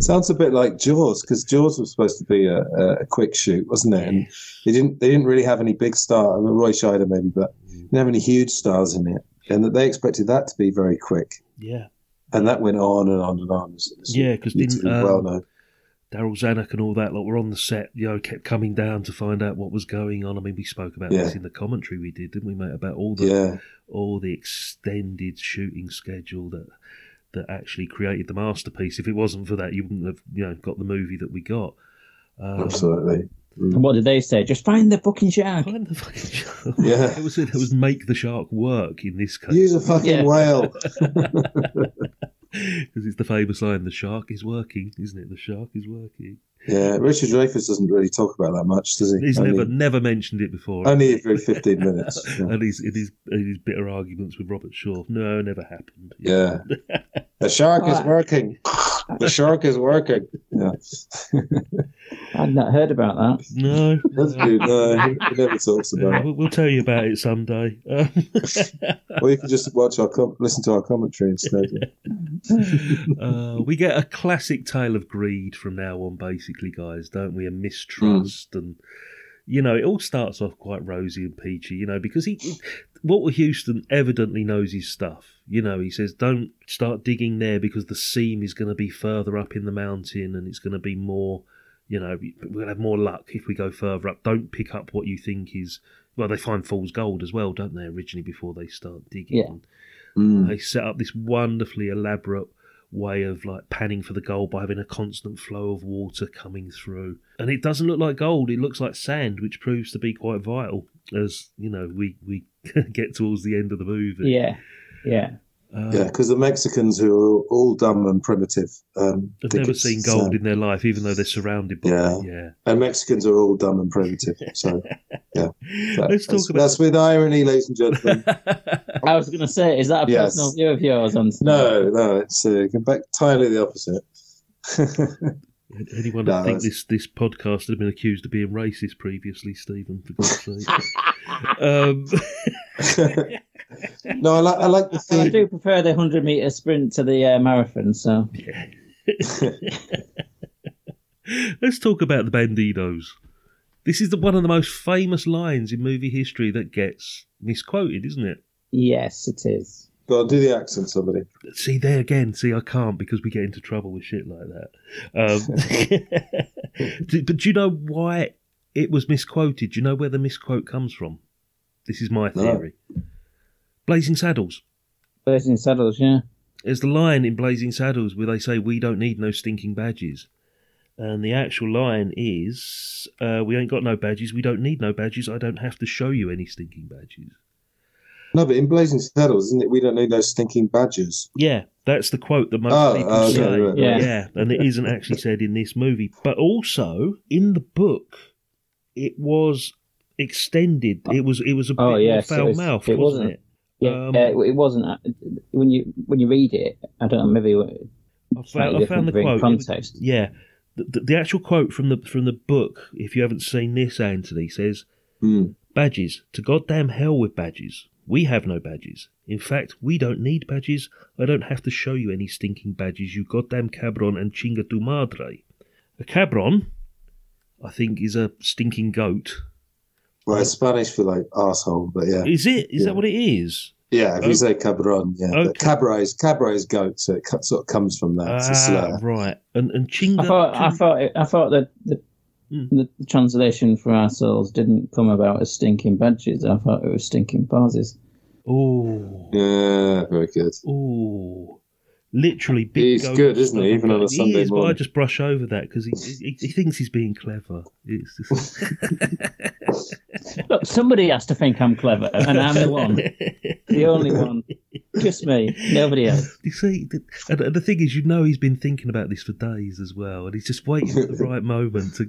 Sounds a bit like Jaws because Jaws was supposed to be a, a, quick shoot, wasn't it? And they didn't. They didn't really have any big stars. I mean, Roy Scheider maybe, but didn't have any huge stars in it, and that they expected that to be very quick, yeah, and that went on and on and on. As- as yeah, because didn't um, well known. Darryl Zanuck and all that, like, were on the set, you know, kept coming down to find out what was going on. I mean, we spoke about this in the commentary we did, didn't we, mate? About all the Yeah, all the extended shooting schedule that that actually created the masterpiece. If it wasn't for that, you wouldn't have you know got the movie that we got. Um, absolutely. And what did they say? Just find the fucking shark. Find the fucking shark. Yeah. it was it was make the shark work in this case Use a fucking Yeah. whale. because it's the famous line: "The shark is working," isn't it? The shark is working. Yeah, Richard Dreyfuss doesn't really talk about that much, does he? He's only, never never mentioned it before. only every fifteen minutes. Yeah. and his, in his in his bitter arguments with Robert Shaw. No, never happened. Yeah. The shark is working. The shark is working. Yeah. I'd not heard about that. No. That's good. No, he he never talks about it. we'll, we'll tell you about it someday. Um, Or you can just watch our com- listen to our commentary instead. uh, we get a classic tale of greed from now on, basically, guys, don't we? A mistrust, and you know, it all starts off quite rosy and peachy, you know, because he, he- Walter Huston evidently knows his stuff. You know, he says, "Don't start digging there because the seam is going to be further up in the mountain, and it's going to be more." You know, we'll have more luck if we go further up. Don't pick up what you think is. Well, they find fool's gold as well, don't they? Originally, before they start digging. Yeah. Mm. They set up this wonderfully elaborate way of like panning for the gold by having a constant flow of water coming through. And it doesn't look like gold, it looks like sand, which proves to be quite vital as, you know, we, we get towards the end of the movie. Yeah, yeah. Um, Yeah, because the Mexicans who are all dumb and primitive. Um, They've never seen gold sand. in their life, even though they're surrounded by Yeah. it. Yeah. And Mexicans are all dumb and primitive. So, yeah. That- Let's talk that's, about- that's with irony, ladies and gentlemen. I was going to say, is that a Yes. personal view of yours? On no, no, it's uh, entirely the opposite. Anyone No, that think this, this podcast has been accused of being racist previously, Steven, for God's sake. um, no, I like, I like the I do prefer the 100 metre sprint to the uh, marathon, so. Let's talk about the bandidos. This is the, one of the most famous lines in movie history that gets misquoted, isn't it? Yes, it is. Go on, do the accent, somebody. See there again. See, I can't because we get into trouble with shit like that. Um, do- but do you know why it was misquoted? Do you know where the misquote comes from? This is my No. Theory. Blazing Saddles. Blazing Saddles, yeah. There's the line in Blazing Saddles where they say, "We don't need no stinking badges," and the actual line is, uh, "We ain't got no badges. We don't need no badges. I don't have to show you any stinking badges." No, but in Blazing Saddles, isn't it? We don't need those stinking badges. Yeah, that's the quote that most Oh, people okay, say. right, Yeah. yeah, and it isn't actually said in this movie. But also in the book, it was extended. It was it was a bit Oh, more yeah, foul it's- mouthed, it wasn't wasn't- it? Yeah, Um, uh, it wasn't. uh, When you when you read it, I don't know, maybe I found, I found the quote. It was- Yeah, the, the, the actual quote from the from the book. If you haven't seen this, Anthony says, Hmm. "Badges to goddamn hell with badges. We have no badges. In fact, we don't need badges. I don't have to show you any stinking badges. You goddamn cabron and chinga tu madre. A cabron, I think, is a stinking goat. Well, it's Spanish for like asshole, but yeah, Is it? Is Yeah. that what it is? yeah. If Oh. you say cabron, yeah, Okay. but cabra is cabra is goat, so it sort of comes from that. It's a Ah, slur. right. And and chinga. I thought I thought it, I thought that the, Hmm. the translation for our souls didn't come about as stinking badges. I thought it was stinking pauses. Oh, Yeah, very good. oh, literally big. He's gold good, isn't he, even on a gold. Sunday he is, But I just brush over that because he, he he thinks he's being clever. It's just... Look, somebody has to think I'm clever, and I'm the one, the only one. Just me, nobody else. You see, the, and, and the thing is, you know, he's been thinking about this for days as well, and he's just waiting for the right moment to.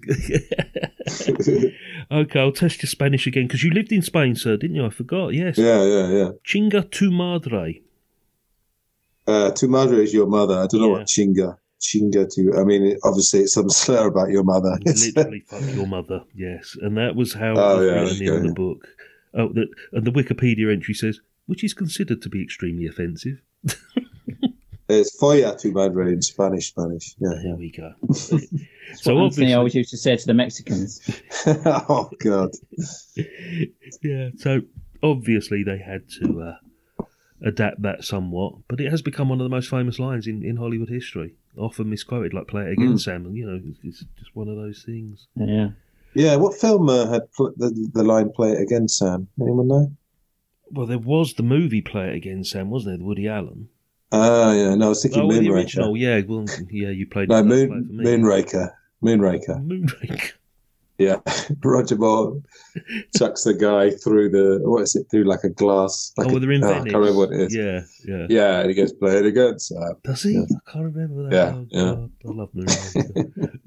okay, I'll test your Spanish again because you lived in Spain, sir, didn't you? I forgot. Yes. Yeah, yeah, yeah. Chinga tu madre. Uh, tu madre is your mother. I don't know Yeah. what chinga. Chinga to. I mean, obviously, it's some slur about your mother. Literally, fuck your mother. Yes, and that was how Oh, it was yeah, written in go, the book. Oh, that and the Wikipedia entry says, which is considered to be extremely offensive. it's folla tu madre in Spanish. Spanish. Yeah, There we go. That's so what Anthony obviously, always used to say to the Mexicans. oh God. yeah. So obviously they had to uh, adapt that somewhat, but it has become one of the most famous lines in, in Hollywood history. Often misquoted, like "Play it again, Mm. Sam," and you know, it's, it's just one of those things. Yeah. Yeah. What film uh, had pl- the, the line "Play it again"? Sam. Anyone know? Well, there was the movie "Play it again, Sam," wasn't there? The Woody Allen. Ah, yeah. No, I was thinking Oh, the Moonraker. original, yeah. Well, yeah, you played. No, it, Moon, play it for me. Moonraker. Moonraker. Moonraker. Yeah, Roger Moore chucks the guy through the what is it? Through like a glass. Like oh, a, they're in oh, I can't remember what it is. Yeah, yeah. Yeah, and he goes play it again. So Does he? Yeah. I can't remember that. Yeah, Oh, yeah. God, I love Moonraker.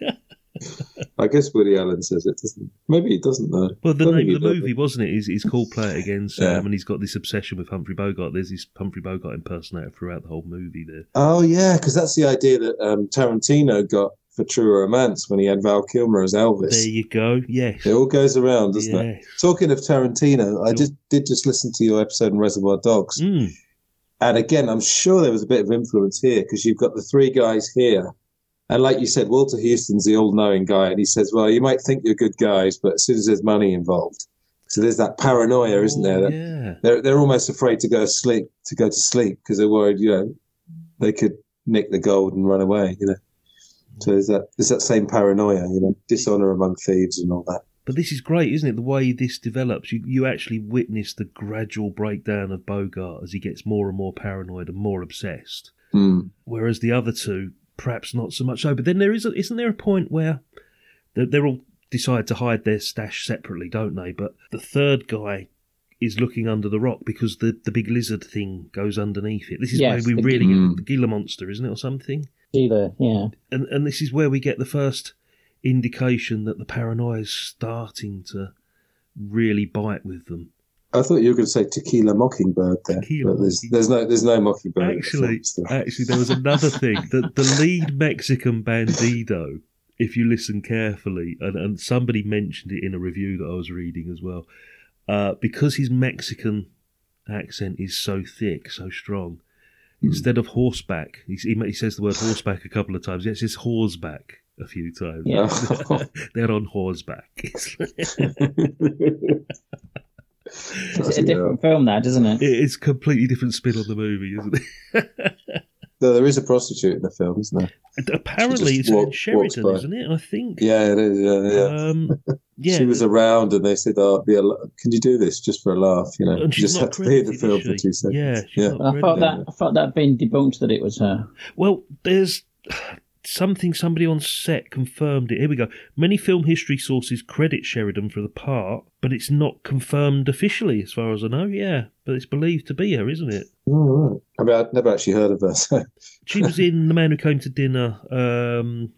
I guess Woody Allen says it doesn't. Maybe he doesn't though. well, the name of the movie, wasn't it? Is is called Play It Again, Sam, Yeah. and he's got this obsession with Humphrey Bogart. There's this Humphrey Bogart impersonator throughout the whole movie. There. Oh yeah, because that's the idea that um, Tarantino got for True Romance when he had Val Kilmer as Elvis. There you go. Yes. It all goes around, doesn't it? Talking of Tarantino, I just did just listen to your episode on Reservoir Dogs, Mm. and again, I'm sure there was a bit of influence here because you've got the three guys here, and like you said, Walter Huston's the all-knowing guy, and he says, "Well, you might think you're good guys, but as soon as there's money involved, so there's that paranoia, isn't there? Oh, That yeah. they're they're almost afraid to go sleep to go to sleep because they're worried, you know, they could nick the gold and run away, you know. So there's that there's that same paranoia, you know, dishonor among thieves and all that. But this is great, isn't it? The way this develops, you, you actually witness the gradual breakdown of Bogart as he gets more and more paranoid and more obsessed. Hmm. Whereas the other two, perhaps not so much so. But then there is, a, isn't there a point where they're, they're all decide to hide their stash separately, don't they? But the third guy is looking under the rock because the, the big lizard thing goes underneath it. This is Yes, where we the- really Mm. get the Gila monster, isn't it, or something? Either, yeah. And and this is where we get the first indication that the paranoia is starting to really bite with them. I thought you were going to say Tequila Mockingbird there, Tequila but there's there's no there's no Mockingbird. Actually, actually, there was another thing that the lead Mexican bandido, if you listen carefully, and, and somebody mentioned it in a review that I was reading as well, uh, because his Mexican accent is so thick, so strong. Instead of horseback, he, he, he says the word horseback a couple of times. Yes, it's horseback a few times. Yeah. They're on horseback. It's a different film, that, doesn't it? it's a completely different spin on the movie, isn't it? No, there is a prostitute in the film, isn't there? Apparently, it's walk- Ann Sheridan, isn't it? I think. Yeah, it is. Yeah, yeah. Um, yeah. She was around, and they said, "Oh, be a, can you do this just for a laugh?" You know, and you just not have to be in the film is for two seconds. Yeah, yeah. I thought that I thought that'd been debunked that it was her. Well, there's something somebody on set confirmed it. Here we go. Many film history sources credit Sheridan for the part, but it's not confirmed officially, as far as I know. Yeah, but it's believed to be her, isn't it? Oh, right. I mean, I'd never actually heard of her. So. She was in The Man Who Came to Dinner. Um,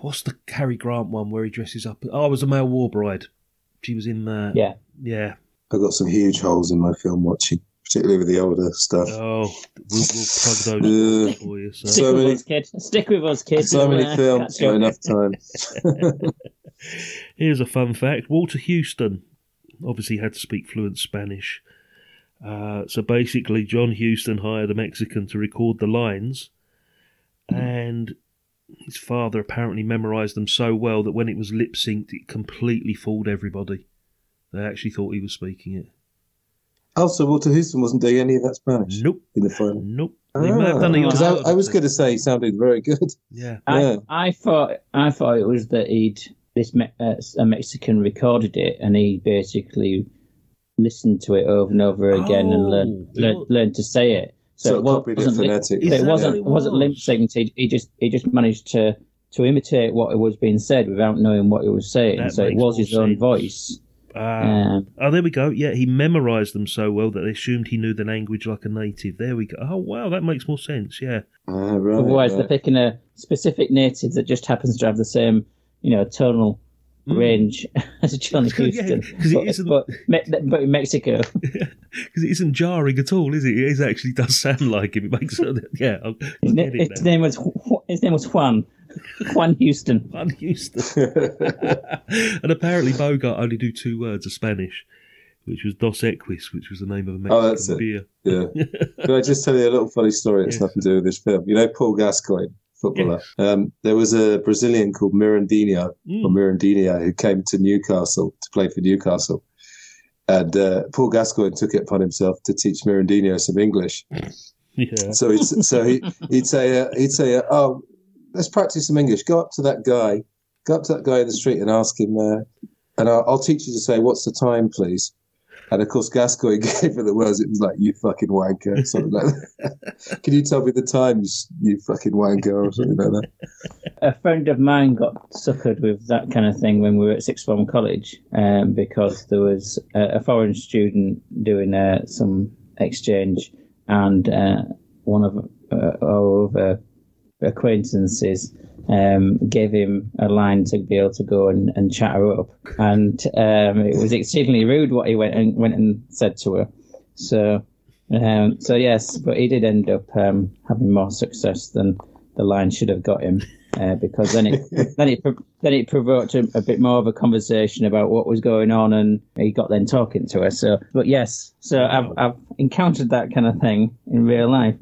what's the Cary Grant one where he dresses up? Oh, it was a male war bride. She was in that. Yeah. Yeah. I've got some huge holes in my film watching, particularly with the older stuff. Oh, we'll, we'll plug those for you. So. Stick So with many- us, kid. Stick with us, kid. so many uh, films, not enough time. Here's a fun fact Walter Huston obviously had to speak fluent Spanish. Uh, so basically, John Huston hired a Mexican to record the lines, and his father apparently memorized them so well that when it was lip synced, it completely fooled everybody. They actually thought he was speaking it. also, Walter Huston wasn't doing any of that Spanish Nope. in the final. Nope. He may have done it on Ah, 'cause another I, I was going to say he sounded very good. Yeah. Yeah. I, I thought I thought it was that he'd this uh, a Mexican recorded it and he basically listened to it over and over again and learned Oh, learn, it- learned to say it. So Sort it of wa- copied wasn't, li- phonetically. so it wasn't what it it wasn't lip synced. He, he just he just managed to to imitate what was being said without knowing what it was saying. That so it was more his own voice. Ah. Um, oh, there we go. Yeah, he memorised them so well that they assumed he knew the language like a native. There we go. Oh, wow, that makes more sense. Yeah. Ah, right, Otherwise, they're picking a specific native that just happens to have the same, you know, tonal. Hmm. range as Johnny It's good, yeah, Huston. 'cause it but, isn't- but, but in Mexico, Because it isn't jarring at all, is it? It is actually does sound like him. It makes yeah. I'll, his, na- it his name was his name was Juan Juan Huston. Juan Huston. and apparently Bogart only do two words of Spanish, which was Dos Equis, which was the name of a oh, Mexican Oh, that's it. beer. Yeah. Can I just tell you a little funny story? It's Yes. nothing to do with this film. You know Paul Gascoigne, footballer. Um, there was a Brazilian called Mirandinho, or Mm. Mirandinho, who came to Newcastle to play for Newcastle. And uh, Paul Gascoigne took it upon himself to teach Mirandinho some English. Yeah. So he'd, so he, he'd say, uh, he'd say, uh, "Oh, let's practice some English. Go up to that guy, go up to that guy in the street and ask him, uh, and I'll, I'll teach you to say, what's the time, please." And of course, Gascoigne gave her the words. It was like, "You fucking wanker," something like that. Can you tell me the time, you, fucking wanker, or something like that? A friend of mine got suckered with that kind of thing when we were at sixth form college, um, because there was a, a foreign student doing uh, some exchange, and uh, one of uh, our acquaintances um, gave him a line to be able to go and, and chat her up, and um, it was exceedingly rude what he went and went and said to her. So, um, so yes, but he did end up um, having more success than the line should have got him, uh, because then it then it then it provoked a, a bit more of a conversation about what was going on, and he got then talking to her. So, but yes, so I've I've encountered that kind of thing in real life.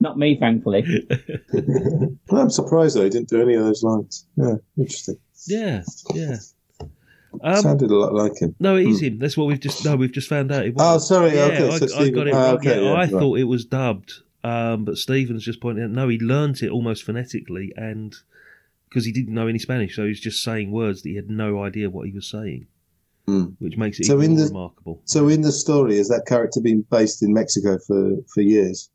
Not me, thankfully. Well, I'm surprised though he didn't do any of those lines. Yeah, interesting. Yeah. Yeah. Um, Sounded a lot like him. no, it is him. That's what we've just no, we've just found out. It Oh, sorry. Yeah, okay, I, so I Steven- got it ah, okay, yeah, yeah, I right. thought it was dubbed, um, but Steven's just pointed out no, he learnt it almost phonetically, and because he didn't know any Spanish, so he was just saying words that he had no idea what he was saying, Mm. which makes it So even in more the- remarkable. So in the story, has that character been based in Mexico for, for years?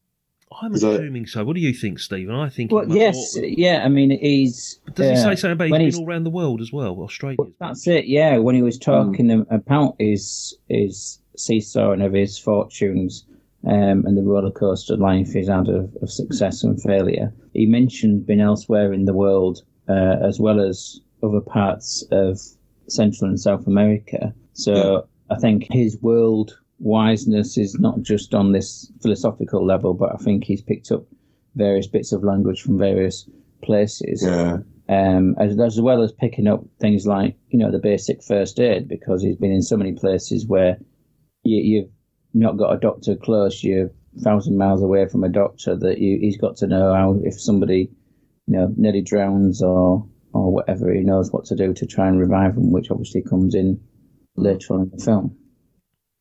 I'm Is that- assuming so. What do you think, Steven? I think. Well, yes, or- yeah. I mean, he's. Does he uh, say something about when he's he's- been all around the world as well? Australia. That's it. Yeah, when he was talking um, about his his seesawing of his fortunes um, and the roller coaster life he's had of, of success and failure, he mentioned being elsewhere in the world uh, as well as other parts of Central and South America. So I think his world wiseness is not just on this philosophical level, but I think he's picked up various bits of language from various places Yeah. um, as, as well as picking up things like you know the basic first aid because he's been in so many places where you, you've not got a doctor close, you're a thousand miles away from a doctor that you, he's got to know how if somebody you know nearly drowns or or whatever, he knows what to do to try and revive them, which obviously comes in later on in the film.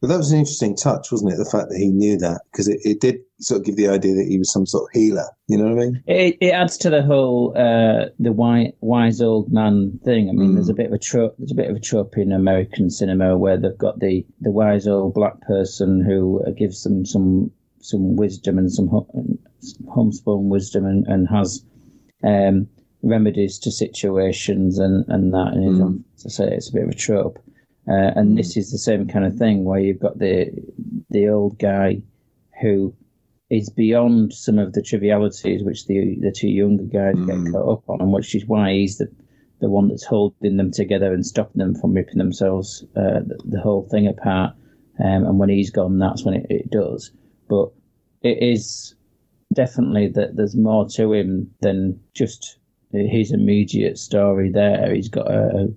But that was an interesting touch, wasn't it? The fact that he knew that because it, it did sort of give the idea that he was some sort of healer. You know what I mean? It, it adds to the whole uh, the wise, wise old man thing. I mean, Mm. there's a bit of a trope. There's a bit of a trope in American cinema where they've got the, the wise old black person who uh, gives them some some wisdom and some homespun wisdom and, and has um, remedies to situations and, and that. And Mm. as I say, it's a bit of a trope. Uh, and this is the same kind of thing where you've got the the old guy who is beyond some of the trivialities which the the two younger guys Mm. get caught up on, and which is why he's the the one that's holding them together and stopping them from ripping themselves uh, the, the whole thing apart. Um, and when he's gone, that's when it, it does. But it is definitely that there's more to him than just his immediate story. There, he's got a a,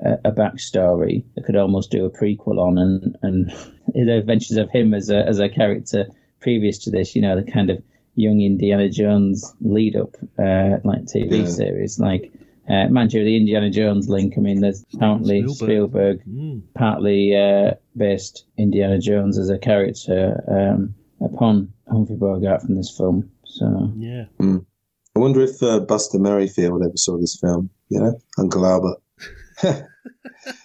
a backstory that could almost do a prequel on, and and the adventures of him as a as a character previous to this. You know, the kind of young Indiana Jones lead up, uh, like TV Yeah. series, like. Uh, mind you, the Indiana Jones link. I mean, there's apparently Spielberg. Spielberg, Mm. partly uh, based Indiana Jones as a character um, upon Humphrey Bogart from this film. So Yeah. I wonder if uh, Buster Merryfield ever saw this film. You know, Uncle Albert.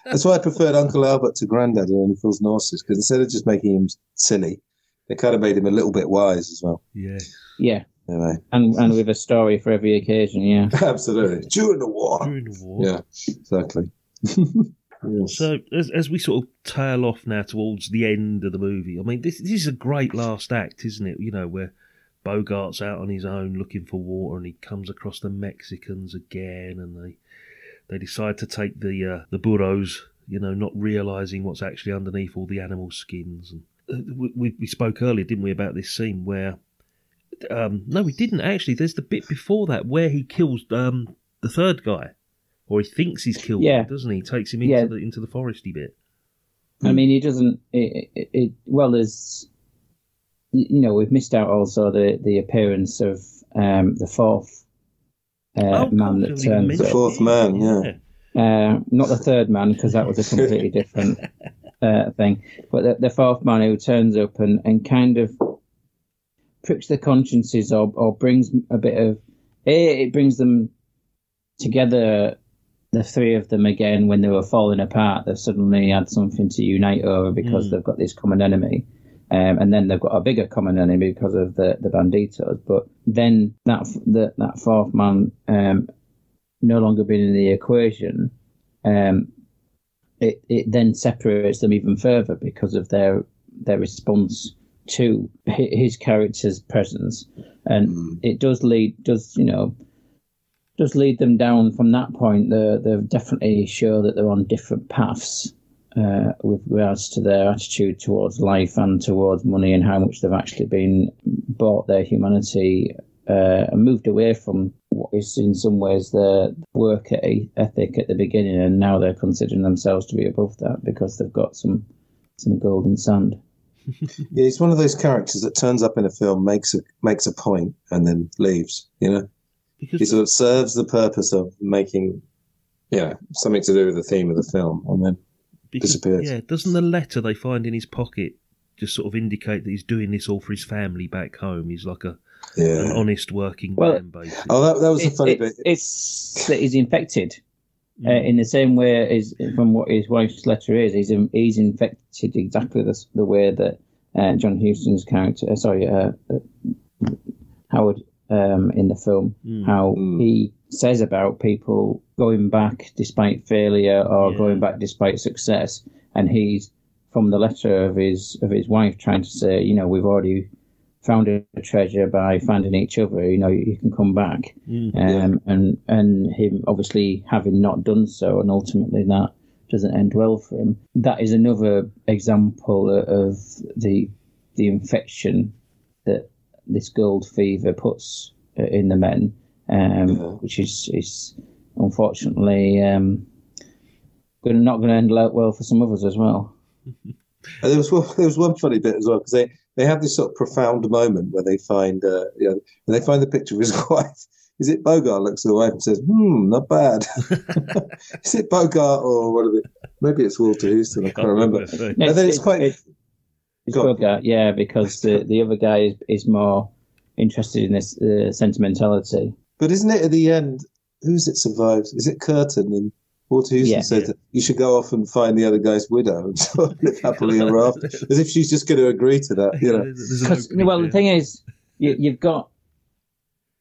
That's why I preferred Uncle Albert to Grandad in Fools and Horses because instead of just making him silly, they kind of made him a little bit wise as well. Yeah. Yeah, Anyway, and and with a story for every occasion. Yeah. absolutely during the war. During the war. Yeah, exactly. Yes. So as, as we sort of tail off now towards the end of the movie, I mean, this this is a great last act, isn't it? You know, where Bogart's out on his own looking for water, and he comes across the Mexicans again, and they they decide to take the uh, the burros, you know, not realizing what's actually underneath all the animal skins. And uh, we, we we spoke earlier, didn't we, about this scene where. Um, no, we didn't actually. There's the bit before that where he kills um, the third guy, or he thinks he's killed Yeah. him, doesn't he? He takes him into Yeah. the into the foresty bit. I mean, he doesn't. It, it, it, well, there's, you know, we've missed out also the the appearance of um, the fourth uh, man that you turns mentioned up. Fourth man, yeah. Uh, not the third man because that was a completely different uh, thing. But the, the fourth man who turns up and, and kind of pricks their consciences or, or brings a bit of a it brings them together the three of them again when they were falling apart they've suddenly had something to unite over because Mm. they've got this common enemy um, and then they've got a bigger common enemy because of the, the banditos but then that the, that fourth man um, no longer being in the equation um, it, it then separates them even further because of their their response to his character's presence. And it does lead does you know does lead them down from that point. They they definitely show that they're on different paths uh, with regards to their attitude towards life and towards money and how much they've actually been bought their humanity uh, and moved away from what is in some ways their work ethic at the beginning and now they're considering themselves to be above that because they've got some some golden sand Yeah, he's one of those characters that turns up in a film, makes a makes a point, and then leaves. You know, Because he sort of serves the purpose of making, you know, something to do with the theme of the film, and then Because, disappears. Yeah, doesn't the letter they find in his pocket just sort of indicate that he's doing this all for his family back home? He's like a an yeah. honest working Well- man, basically. Oh, that, that was a funny it's, bit. it's that he's infected uh, Mm. in the same way as from what his wife's letter is. He's he's infected exactly the, the way that uh, John Huston's character, uh, sorry, uh, uh, Howard um, in the film, Mm. how Mm. he says about people going back despite failure or Yeah. going back despite success, and he's from the letter of his of his wife trying to say, you know, we've already found a treasure by finding each other. You know, you can come back Mm. um, and and him obviously having not done so, and ultimately that doesn't end well for him. That is another example of the the infection that this gold fever puts uh, in the men, um, Yeah. which is is unfortunately um, gonna, not going to end out well for some others as well. And there was one, there was one funny bit as well because they, they have this sort of profound moment where they find uh, you know when they find the picture of his wife. Is it Bogart looks at the wife and says, "Hmm, not bad." Is it Bogart or what? Are they? Maybe it's Walter Huston. I can't remember. No, And then it's quite. it's- It's Go on. Yeah, because the, the other guy is, is more interested in this uh, sentimentality. But isn't it at the end? Who's it survives? Is it Curtin? And Walter Huston Yeah. said that you should go off and find the other guy's widow and sort live happily ever after, as if she's just going to agree to that. You know, There's an 'Cause, well, the thing is, you, you've got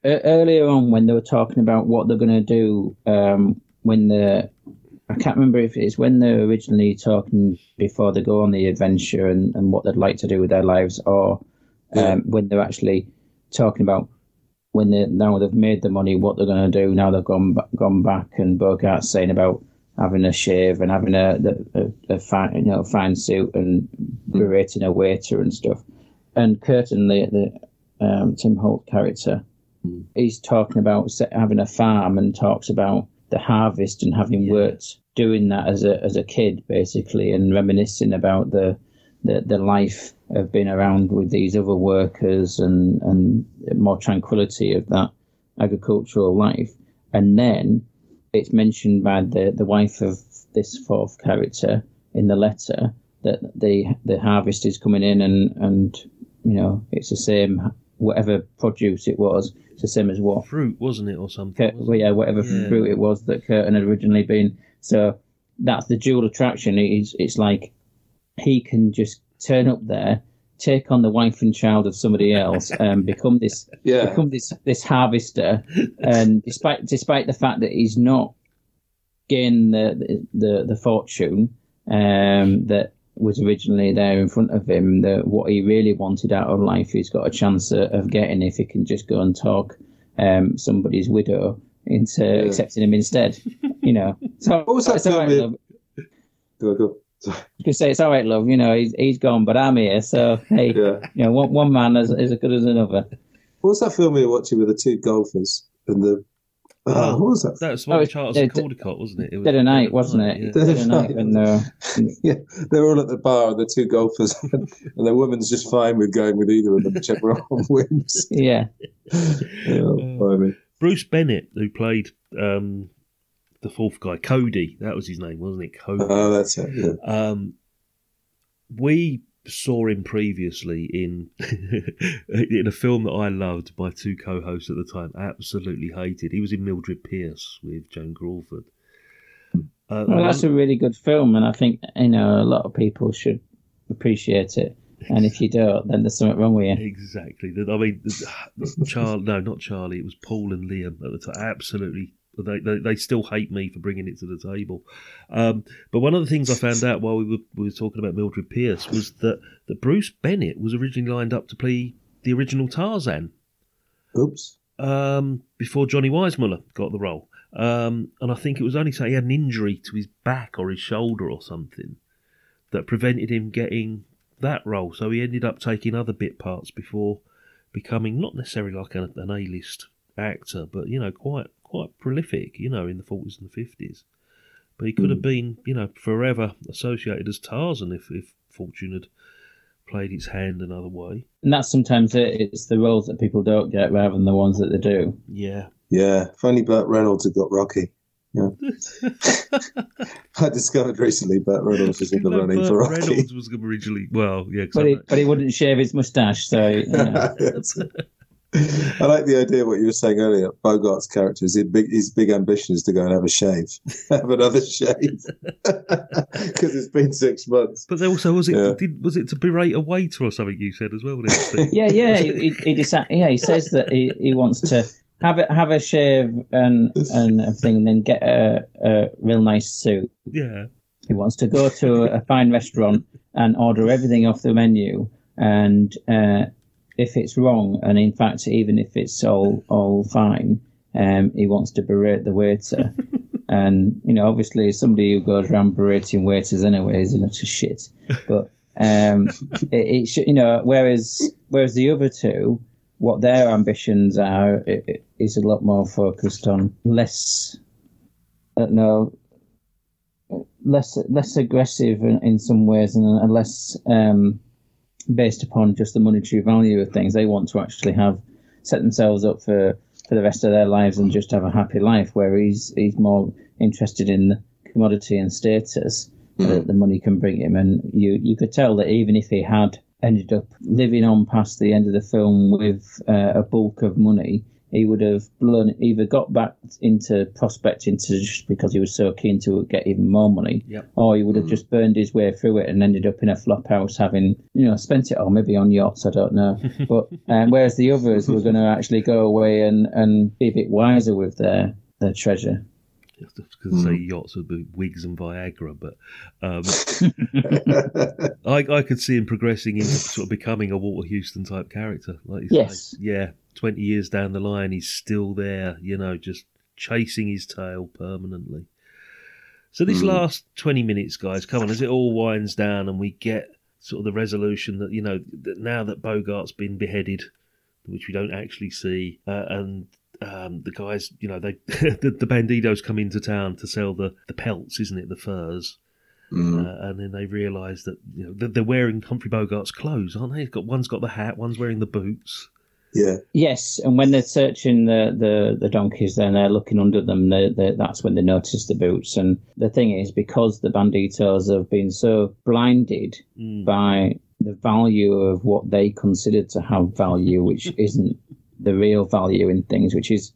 uh, earlier on when they were talking about what they're going to do um, when the I can't remember if it's when they're originally talking before they go on the adventure and, and what they'd like to do with their lives, or um, Yeah. when they're actually talking about when they now they've made the money, what they're going to do now they've gone gone back and Bogart's saying about having a shave and having a a, a fine you know fine suit and berating a waiter and stuff. And Curtin, the the um, Tim Holt character, Mm. he's talking about having a farm and talks about the harvest and having worked doing that as a as a kid basically and reminiscing about the the, the life of being around with these other workers and and more tranquility of that agricultural life and then it's mentioned by the the wife of this fourth character in the letter that the the harvest is coming in and and you know it's the same whatever produce it was it's the same as what fruit, wasn't it, or something? Cur- wasn't well, yeah, whatever Yeah. fruit it was that Curtin had originally been. So that's the dual attraction. It's it's like he can just turn up there, take on the wife and child of somebody else, and become this Yeah. become this this harvester. And despite despite the fact that he's not gained the the the fortune um, that was originally there in front of him, that what he really wanted out of life, he's got a chance of, of getting if he can just go and talk um, somebody's widow into accepting him instead. You know, so What was that it's all right, film love. Go, go. Sorry. You could say it's all right, love. You know, he's he's gone, but I'm here. So hey, Yeah. you know, one one man is, is as good as another. What was that film we were watching with the two golfers and the? Oh, what was that? That's Oh, one with it's- Charters yeah, Caldicott, wasn't it? it was Dead of Night, wasn't it? yeah. Dead Dead of of Night, Night. and uh, Yeah, they're all at the bar, and the two golfers, and the woman's just fine with going with either of them, whichever one wins. yeah, Oh, blimey. Bruce Bennett, who played um, the fourth guy, Cody, that was his name, wasn't it? Cody. Oh, that's it. Yeah. Um, we saw him previously in in a film that I loved. My two co-hosts at the time absolutely hated. He was in Mildred Pierce with Joan Crawford. Uh, well, that's a really good film, and I think you know a lot of people should appreciate it. And if you don't, then there's something wrong with you. Exactly. I mean, the- Charlie. No, not Charlie. It was Paul and Liam at the time. Absolutely. They, they, they still hate me for bringing it to the table. Um, but one of the things I found out while we were, we were talking about Mildred Pierce was that, that Bruce Bennett was originally lined up to play the original Tarzan Oops. um, before Johnny Weissmuller got the role. Um, and I think it was only so he had an injury to his back or his shoulder or something that prevented him getting that role. So he ended up taking other bit parts before becoming not necessarily like an, an A-list actor, but you know, quite quite prolific. You know, in the forties and the fifties. But he could have hmm. been, you know, forever associated as Tarzan if if fortune had played its hand another way. And that's sometimes it. It's the roles that people don't get rather than the ones that they do. Yeah. Yeah. If only Burt Reynolds had got Rocky. Yeah. I discovered recently Burt Reynolds was in the No, running Burt for Rocky. Reynolds was originally well, yeah, But he, but he wouldn't shave his moustache, so you know. I like the idea of what you were saying earlier. Bogart's character is his big, his big ambition is to go and have a shave, have another shave, because it's been six months. But there also was it Yeah. did, was it to berate a waiter or something you said as well? didn't it, Yeah, yeah. He, he, he yeah, he says that he, he wants to have a have a shave and and everything, and then get a, a real nice suit. yeah. He wants to go to a fine restaurant and order everything off the menu, and uh, if it's wrong, and in fact, even if it's all all fine, um, he wants to berate the waiter. and you know, obviously, somebody who goes around berating waiters anyway is a lot of shit. But um, it, it should, you know, whereas whereas the other two, what their ambitions are i- i- is a lot more focused on less. I don't know less less aggressive in, in some ways and, less um, based upon just the monetary value of things. They want to actually have set themselves up for, for the rest of their lives and just have a happy life. Where he's he's more interested in the commodity and status that the money can bring him. And you you could tell that even if he had ended up living on past the end of the film with uh, a bulk of money. He would have blown either got back into prospecting to just because he was so keen to get even more money, Yep. or he would have just burned his way through it and ended up in a flop house having, you know, spent it all maybe on yachts, I don't know. but um, whereas the others were going to actually go away and, and be a bit wiser with their, their treasure. Because say yachts would be wigs and Viagra, but um, I, I could see him progressing into sort of becoming a Walter Huston type character, like you Yes. say. Yeah, twenty years down the line, he's still there, you know, just chasing his tail permanently. So this last twenty minutes, guys, come on, as it all winds down and we get sort of the resolution that you know that now that Bogart's been beheaded, which we don't actually see, uh, and um, the guys, you know, they the, the banditos come into town to sell the, the pelts, isn't it, the furs, Mm. uh, and then they realise that you know they're wearing Humphrey Bogart's clothes, aren't they? He's got one's got the hat, one's wearing the boots. Yeah. Yes, and when they're searching the, the, the donkeys, then they're looking under them. They, they, that's when they notice the boots. And the thing is, because the banditos have been so blinded Mm. by the value of what they consider to have value, which isn't the real value in things, which is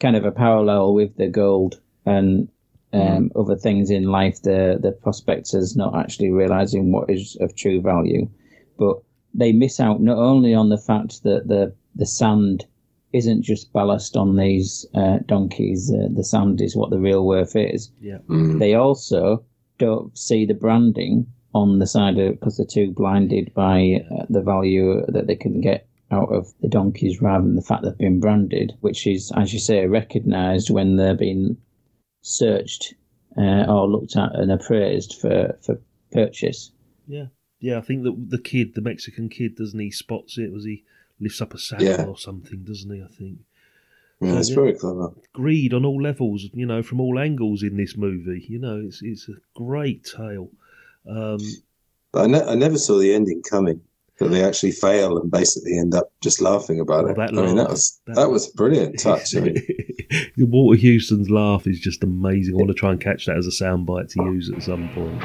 kind of a parallel with the gold and um, other things in life, the the prospectors not actually realizing what is of true value, but they miss out not only on the fact that the the sand isn't just ballast on these uh, donkeys. Uh, the sand is what the real worth is. Yeah. Mm. They also don't see the branding on the side of because they're too blinded by uh, the value that they can get out of the donkeys rather than the fact they've been branded, which is, as you say, recognised when they're being searched uh, or looked at and appraised for, for purchase. Yeah. Yeah, I think that the kid, the Mexican kid, doesn't he, spots it Was he lifts up a saddle Yeah. or something, doesn't he? I think. Yeah, it's Yeah. very clever. Greed on all levels, you know, from all angles in this movie. You know, it's it's a great tale. Um, But I, ne- I never saw the ending coming. That they actually fail and basically end up just laughing about Oh, it. I mean, that was That- that, was a brilliant touch. I mean, Walter Huston's laugh is just amazing. I want to try and catch that as a soundbite to oh. use at some point.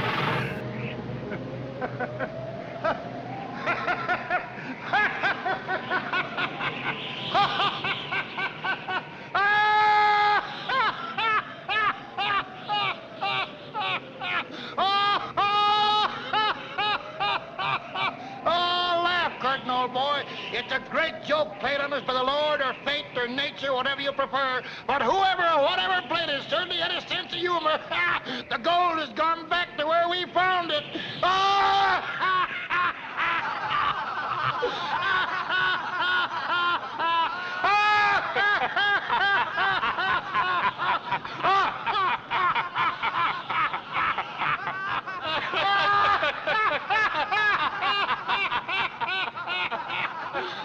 Oh, laugh, Curtin, old boy. It's a great joke played on us by the Lord or fate or nature, whatever you prefer. But whoever or whatever played it certainly had a sense of humor. the gold has gone back to where we found it.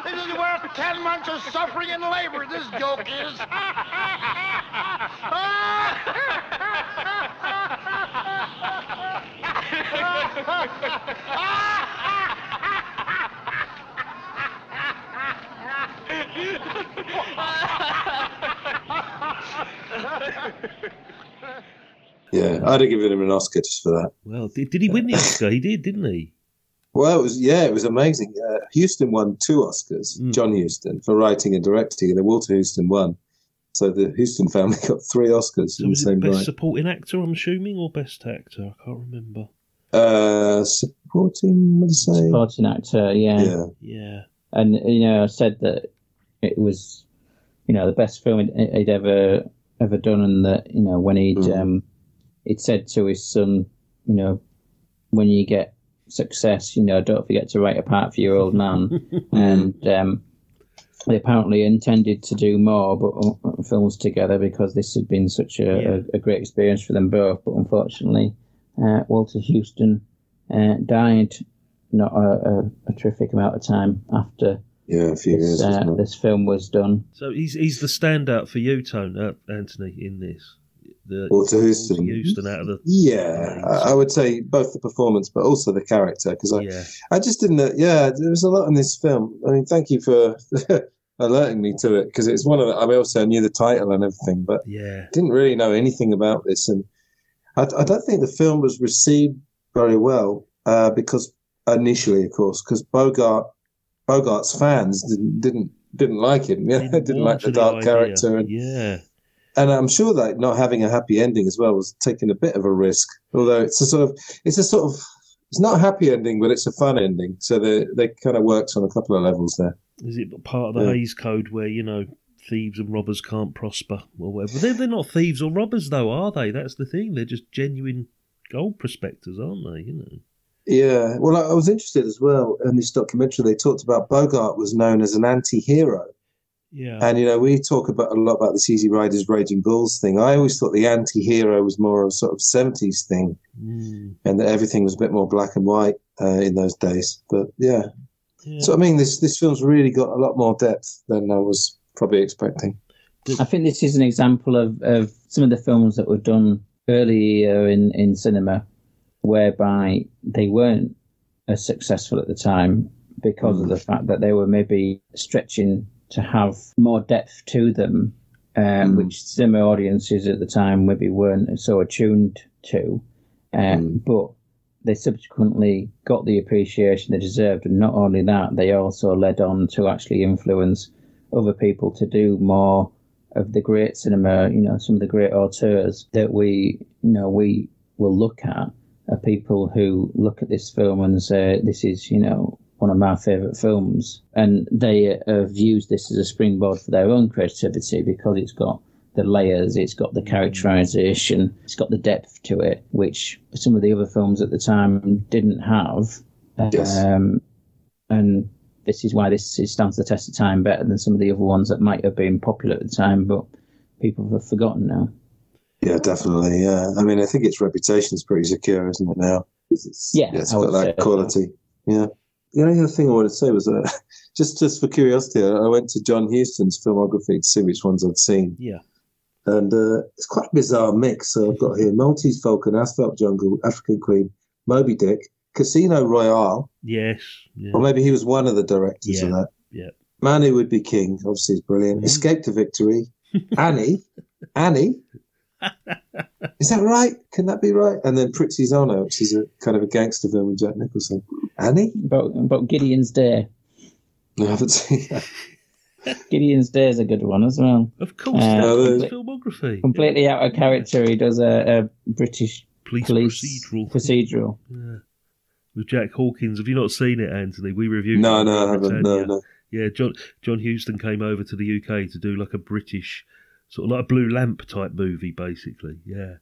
This is worth ten months of suffering and labor, this joke is. yeah, I'd have given him an Oscar just for that. Well, did, did he win the Oscar? He did, didn't he? Well, it was yeah, it was amazing. Uh, Huston won two Oscars, Mm. John Huston for writing and directing, and then Walter Huston won. So the Huston family got three Oscars So in the was it best night. supporting actor, I'm assuming, or best actor? I can't remember. Uh, supporting, what did I say? Supporting actor, yeah. Yeah, Yeah. And, you know, I said that it was, you know, the best film he'd, he'd ever ever done, and that, you know, when he'd, Mm. um, he'd said to his son, you know, when you get success, you know, don't forget to write a part for your old man. and um, they apparently intended to do more but uh, films together because this had been such a, Yeah. a, a great experience for them both. But unfortunately, uh, Walter Huston uh, died not a, a, a terrific amount of time after yeah, a few this, years. uh, this film was done. So he's he's the standout for you, Tone, uh, Anthony, in this. The, to Huston. Huston out of the. Yeah, I, I would say both the performance, but also the character, because I, Yeah. I just didn't. know- Yeah, there was a lot in this film. I mean, thank you for alerting me to it because it's one of the. I mean, obviously I knew the title and everything, but Yeah. didn't really know anything about this, and I, I don't think the film was received very well uh, because initially, of course, because Bogart Bogart's fans didn't didn't didn't like him. Yeah, didn't, warm like the dark idea. character, and, Yeah. And I'm sure that not having a happy ending as well was taking a bit of a risk. Although it's a sort of it's a sort of it's not a happy ending, but it's a fun ending. So they they kind of works on a couple of levels there. Is it part of the Yeah. Hays Code where, you know, thieves and robbers can't prosper or whatever? They're, they're not thieves or robbers, though, are they? That's the thing. They're just genuine gold prospectors, aren't they? You know. Yeah, well, I I was interested as well in this documentary. They talked about Bogart was known as an anti-hero, Yeah. and you know we talk about a lot about this Easy Riders, Raging Bulls thing. I always thought the anti-hero was more of a sort of seventies thing, Mm, and that everything was a bit more black and white uh, in those days. But yeah, yeah. so I mean, this this film's really got a lot more depth than I was probably expecting. I think this is an example of, of some of the films that were done earlier in, in cinema whereby they weren't as successful at the time because of the fact that they were maybe stretching to have more depth to them, um, which cinema audiences at the time maybe weren't so attuned to. Um, But they subsequently got the appreciation they deserved, and not only that, they also led on to actually influence other people to do more of the great cinema, you know, some of the great auteurs that we, you know, we will look at are people who look at this film and say, this is, you know, one of my favourite films. And they have used this as a springboard for their own creativity because it's got the layers, it's got the characterization, it's got the depth to it, which some of the other films at the time didn't have. Yes. Um, and this is why this is- stands the test of time better than some of the other ones that might have been popular at the time, but people have forgotten now. Yeah, definitely. Yeah, I mean, I think its reputation is pretty secure, isn't it now? It's, it's- Yeah, it's got that so. quality. Yeah. The only other thing I wanted to say was, uh, just just for curiosity, I went to John Huston's filmography to see which ones I'd seen, Yeah. and uh, it's quite a bizarre mix. So I've got here Maltese Falcon, Asphalt Jungle, African Queen, Moby Dick, Casino Royale, Yes. Yeah. or maybe he was one of the directors of that. yeah. Man Who Would Be King, obviously, is brilliant. Mm. Escape to Victory, Annie, Annie. Is that right? Can that be right? And then Prizzi's Honor, which is a kind of a gangster film with Jack Nicholson. Annie? About, about Gideon's Day. No, I haven't seen that. Gideon's Day is a good one as well. Of course, Uh, that's his filmography. Completely out of character, he does a, a British Police, police procedural. procedural. Yeah. With Jack Hawkins. Have you not seen it, Anthony? We reviewed No, it. no, I haven't. No, Britannia. no. Yeah, John John Huston came over to the UK to do like a British, sort of like a Blue Lamp type movie, basically. Yeah.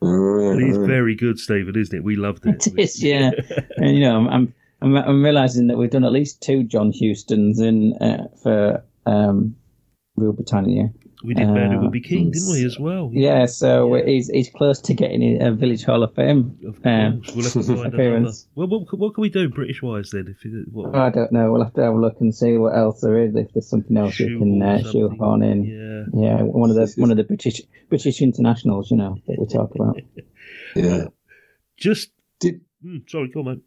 All right, And it's very good, Steven, isn't it? We loved it. It is, yeah. and you know, I'm I'm I'm, I'm realizing that we've done at least two John Hustons in uh, for um, Reel Britannia. We did Man Who Uh, Would Be King, didn't we, as well? Yeah, so he's he's close to getting a Village Hall of Fame. Of Um. We'll have to find another. appearance. Well, what, what can we do British wise then? If it, what, I don't know. We'll have to have a look and see what else there is. If there's something else we can uh, shoehorn shoehorn in. Yeah. Yeah, one of the one of the British British internationals, you know, that we talk about. Yeah. Just. Did, Mm, sorry, go on, mate.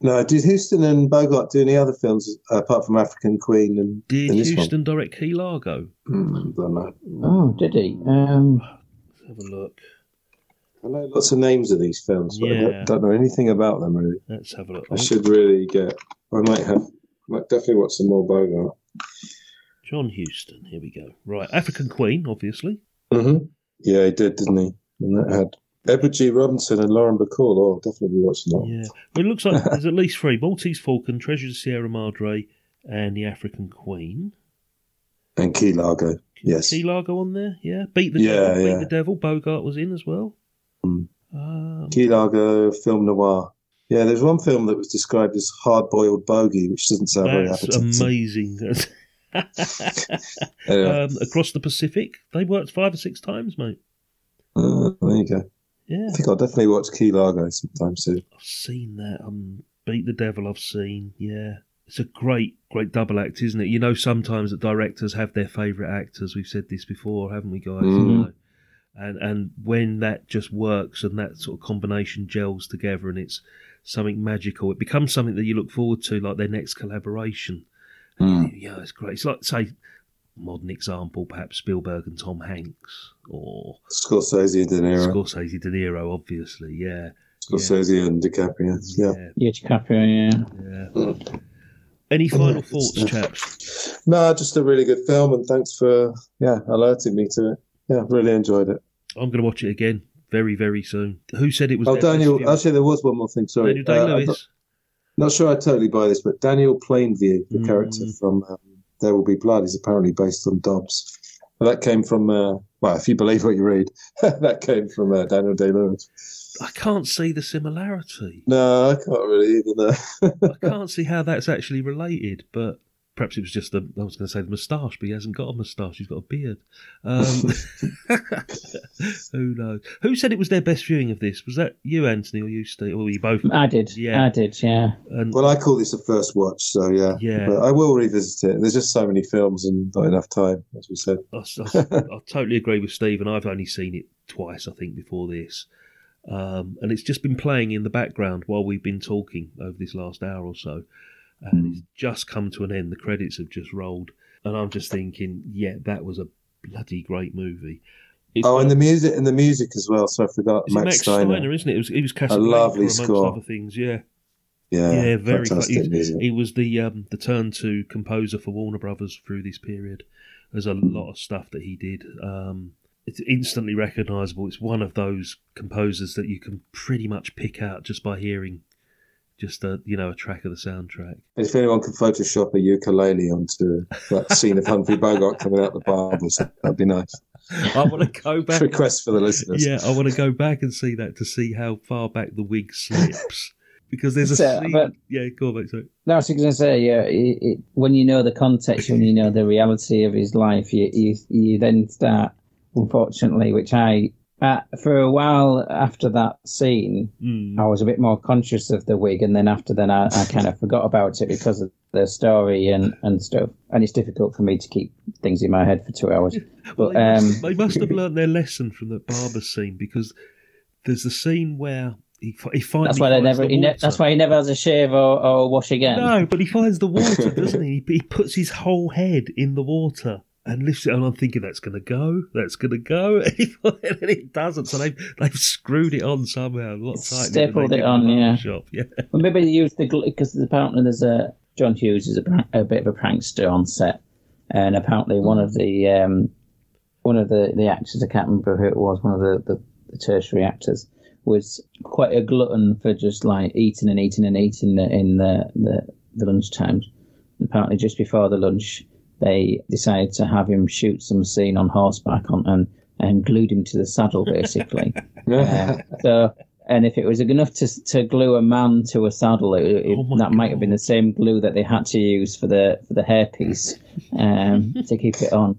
No, did Huston and Bogart do any other films apart from African Queen and, Did and this Huston direct Key Largo? one? Mm, don't know. Oh, did he? Um, Let's have a look. I know lots of names of these films, but I Yeah. don't, don't know anything about them really. Let's have a look. I should really get. I might have. Might definitely watch some more Bogart. John Huston. Here we go. Right, African Queen, obviously. hmm Yeah, he did, didn't he? And that had Edward G. Robinson and Lauren Bacall. Oh, I'll definitely be watching that. Yeah. Well, it looks like there's at least three: Maltese Falcon, Treasure of Sierra Madre, and the African Queen. And Key Largo. Yes. Key Largo on there. Yeah. Beat the Yeah, Devil. Beat the Devil. Bogart was in as well. Mm. Um, Key Largo, film noir. Yeah, there's one film that was described as hard boiled bogey, which doesn't sound very that's appetizing. amazing. Anyway, um, across the Pacific, they worked five or six times, mate. uh, there you go. Yeah. I think I'll definitely watch Key Largo sometime soon. I've seen that. Um, Beat the Devil. I've seen. Yeah, it's a great, great double act, isn't it? You know, sometimes that directors have their favourite actors. We've said this before, haven't we, guys? Mhm. You know? And and when that just works and that sort of combination gels together and it's something magical, it becomes something that you look forward to, like their next collaboration. Mm. Yeah, it's great. It's like say modern example, perhaps Spielberg and Tom Hanks, or Scorsese and De Niro. Scorsese, De Niro, obviously. Yeah, Scorsese and DiCaprio. Yeah. yeah, yeah, DiCaprio, yeah. yeah. Any final Yeah, thoughts, it's- chaps? No, just a really good film, and thanks for yeah alerting me to it. Yeah, really enjoyed it. I'm going to watch it again very, very soon. Who said it was? Oh, their best Daniel. film? Actually, there was one more thing. Sorry, Daniel Day Uh, Lewis. not, not sure I totally buy this, but Daniel Plainview, the Mm. character from um, There Will Be Blood, is apparently based on Dobbs. That came from uh, well, if you believe what you read, that came from uh, Daniel Day Lewis. I can't see the similarity. No, I can't really either. No. I can't see how that's actually related, but perhaps it was just the, I was going to say the moustache, but he hasn't got a moustache, he's got a beard. Um, who knows? Who said it was their best viewing of this? Was that you, Anthony, or you, Steve? Or you both? I did. Yeah. I did. Yeah. And, well, I call this a first watch, so yeah. Yeah. But I will revisit it. There's just so many films and not enough time, as we said. I, I, I totally agree with Steve, and I've only seen it twice, I think, before this. Um, and it's just been playing in the background while we've been talking over this last hour or so. And it's just come to an end. The credits have just rolled. And I'm just thinking, yeah, that was a bloody great movie. It's Oh, and the music and the music as well. So I forgot Max, Max Steiner. Steiner, isn't it? It was, it was Casablanca, lovely score. other things, yeah. Yeah, Yeah, very he, he was the um, the turn to composer for Warner Brothers through this period There's a lot of stuff that he did. Um, it's instantly recognisable. It's one of those composers that you can pretty much pick out just by hearing just a you know a track of the soundtrack. If anyone can Photoshop a ukulele onto that scene of Humphrey Bogart coming out the barbers, that'd be nice. I want to go back. Request for the listeners. Yeah, I want to go back and see that to see how far back the wig slips. because there's a So, scene. but- yeah, go on, mate. Sorry. No, I was going to say, yeah, it, it, when you know the context, when you know the reality of his life, you you, you then start, unfortunately, which I, uh, for a while after that scene, Mm. I was a bit more conscious of the wig, and then after then, I, I kind of forgot about it because of the story and, and stuff. And it's difficult for me to keep things in my head for two hours. Well, But they, um, must, they must have learnt their lesson from the barber scene because there's a scene where he, he finally that's why they finds never. the He ne- that's why he never has a shave or, or wash again. No, but he finds the water, doesn't he? He puts his whole head in the water and lifts it, and I'm thinking that's going to go, that's going to go, and it doesn't. So they've they've screwed it on somehow, a lot tighter. Stapled it on, yeah. Shop. yeah. Well, maybe they used the because apparently there's a John Hughes is a, a bit of a prankster on set, and apparently one of the um, one of the, the actors I can't remember who it was, one of the, the, the tertiary actors was quite a glutton for just like eating and eating and eating in the the, the lunch times. Apparently, just before the lunch, they decided to have him shoot some scene on horseback on and and glued him to the saddle basically. Uh, so, and if it was enough to to glue a man to a saddle, it, it, Oh that might have been the same glue that they had to use for the for the hairpiece um, to keep it on.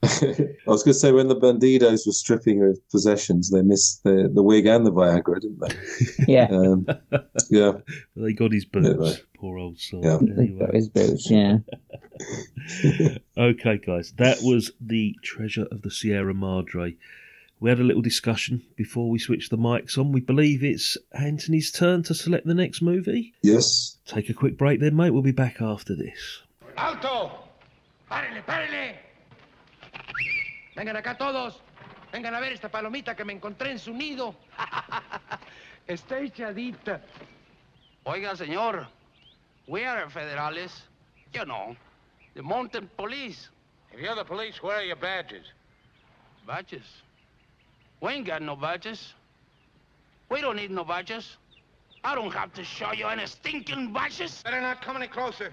I was going to say when the bandidos were stripping of possessions, they missed the, the wig and the Viagra, didn't they? Yeah, Um, yeah. They got his boots. Yeah. Poor old soul. Yeah. he Anyway. got his boots. Yeah, Okay, guys, that was the Treasure of the Sierra Madre. We had a little discussion before we switched the mics on. We believe it's Anthony's turn to select the next movie. Yes. Take a quick break then, mate. We'll be back after this. ¡Alto! ¡Párele, párele! Vengan acá todos. Vengan a ver esta palomita que me encontré en su nido. Está echadita. Oiga, señor, we are federales. You know, the mountain police. If you're the police, where are your badges? Badges. We ain't got no badges. We don't need no badges. I don't have to show you any stinking badges. Better not come any closer.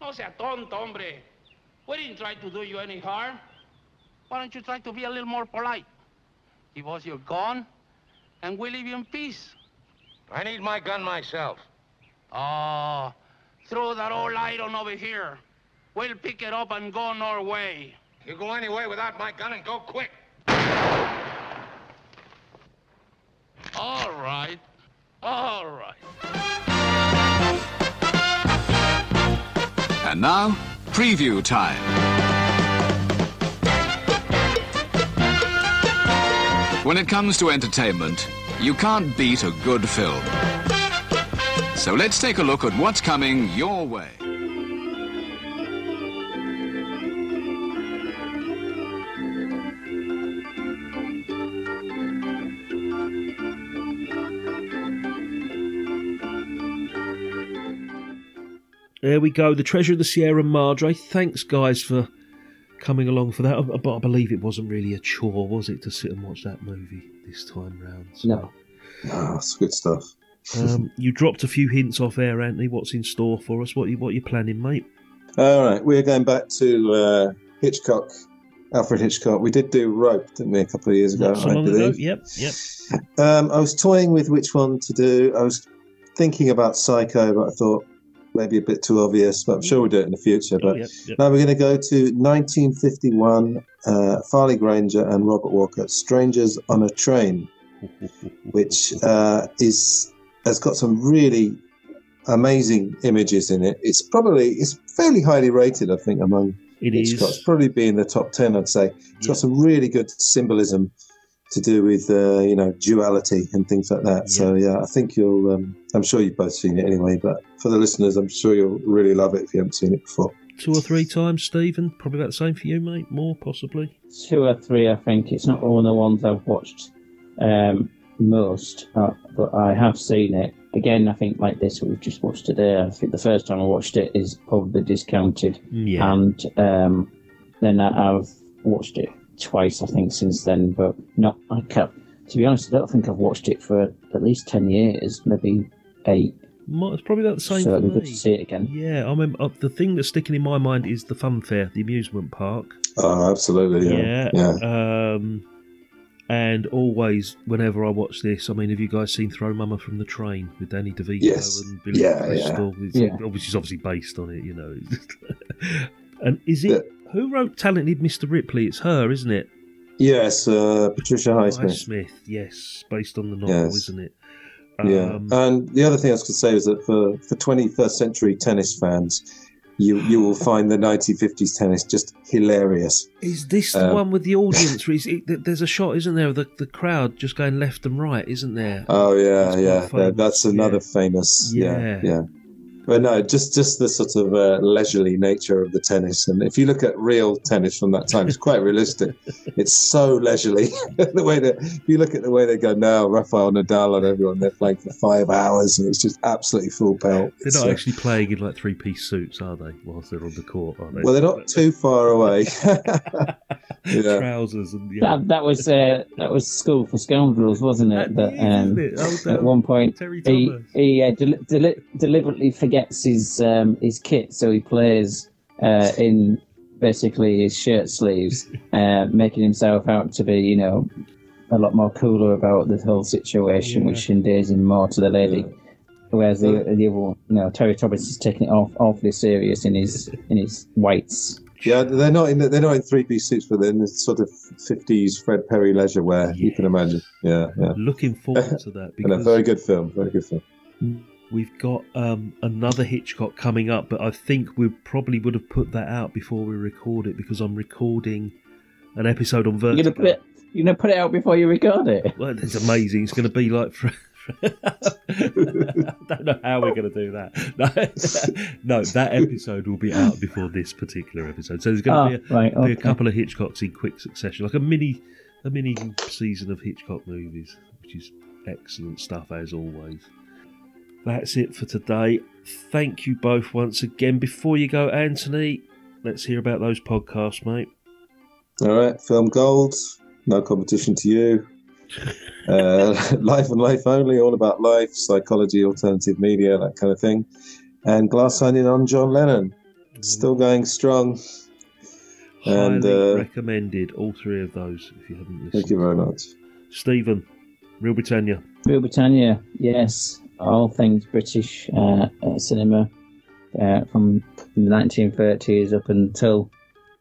No sea tonto, hombre. We didn't try to do you any harm. Why don't you try to be a little more polite? Give us your gun, and we'll leave you in peace. I need my gun myself. Oh, throw that old iron over here. We'll pick it up and go on our way. You go anywhere without my gun and go quick. All right. All right. And now, preview time. When it comes to entertainment, you can't beat a good film. So let's take a look at what's coming your way. There we go. The Treasure of the Sierra Madre. Thanks, guys, for coming along for that. But I believe it wasn't really a chore, was it, to sit and watch that movie this time round? So, no, Ah, that's good stuff. Um, you dropped a few hints off air, Anthony. What's in store for us? What you what you planning, mate? All right, we're going back to uh, Hitchcock, Alfred Hitchcock. We did do Rope, didn't we, a couple of years ago? Not so I long ago. believe. Yep, yep. Um, I was toying with which one to do. I was thinking about Psycho, but I thought maybe a bit too obvious. But I'm sure we'll do it in the future. Oh, But yep, yep. now we're going to go to 1951. Uh, Farley Granger and Robert Walker, "Strangers on a Train," which uh, is has got some really amazing images in it. It's probably it's fairly highly rated, I think, among It Hitchcock's is. probably be in the top 10 i'd say it's Yeah. got some really good symbolism to do with uh, you know duality and things like that so yeah i think you'll um, i'm sure you've both seen it anyway but for the listeners i'm sure you'll really love it if you haven't seen it before Two or three times, Steven. Probably about the same for you, mate. More possibly. two or three. I think it's not one of the ones I've watched um, most, uh, but I have seen it. again, I think like this we've just watched today. I think the first time I watched it is probably discounted, Yeah. and um, then I've watched it twice, I think, since then. But not, I can't. To be honest, I don't think I've watched it for at least ten years, maybe eight. Might- It's probably about the same so for it'd be me. good to see it again. Yeah, I remember uh, the thing that's sticking in my mind is the fun fair, the amusement park. Oh, absolutely. Yeah. Yeah. Yeah. Um, and always, whenever I watch this, I mean, have you guys seen Throw Mama from the Train with Danny DeVito Yes. and Billy Yeah, Crystal? It's, Yeah. Obviously, it's obviously based on it, you know. and is it who wrote Talented Mr. Ripley? It's her, isn't it? Yes, uh, Patricia Highsmith. Smith, yes, based on the novel, Yes. isn't it? Yeah, Um, and the other thing I was going to say is that for, for 21st century tennis fans, you you will find the 1950s tennis just hilarious. Is this the Um, one with the audience? it, there's a shot, isn't there, of the, the crowd just going left and right, isn't there? Oh yeah, That's yeah, quite that's another famous. Yeah, Yeah. yeah. But no, just just the sort of uh, leisurely nature of the tennis, and if you look at real tennis from that time, it's quite realistic. It's so leisurely. the way that if you look at the way they go now, Rafael Nadal and everyone, they're playing for five hours, and it's just absolutely full pelt. They're It's, not uh, actually playing in like three piece suits, are they? Whilst they're on the court, are they? well, they're not too far away. yeah. Trousers and yeah. That, that was uh, that was School for Scoundrels, wasn't it? That um, Isn't it? Oh, at one point Terry he Thomas. he uh, del- del- deliberately forgets his um, his kit, so he plays uh, in basically his shirt sleeves, uh, making himself out to be, you know, a lot more cooler about the whole situation, Yeah. which endears him more to the lady. Whereas the, the other one, you know, Terry Thomas is taking it off awfully serious in his in his whites. Yeah, they're not in they're not in three piece suits, but they're in this sort of fifties Fred Perry leisure wear. You can imagine. Yeah, yeah. Looking forward to that And a very good film. Very good film. We've got um, another Hitchcock coming up, but I think we probably would have put that out before we record it because I'm recording an episode on You're Vertigo. gonna put it, you're gonna put it out before you record it. Well, it's amazing. It's going to be like. For, I don't know how we're going to do that. No, no, that episode will be out before this particular episode. So there's going Oh, to be, a, right, be a couple of Hitchcocks in quick succession, like a mini, a mini season of Hitchcock movies, which is excellent stuff as always. That's it for today. Thank you both once again. Before you go, Anthony, let's hear about those podcasts, mate. All right, film gold. No competition to you. Uh, life and life only, all about life, psychology, alternative media, that kind of thing. And glass onion on John Lennon, still going strong. And Highly uh, recommended, all three of those, if you haven't listened. thank you very much. Steven, Reel Britannia. Reel Britannia, yes, all things British uh, uh, cinema uh, from the 1930s up until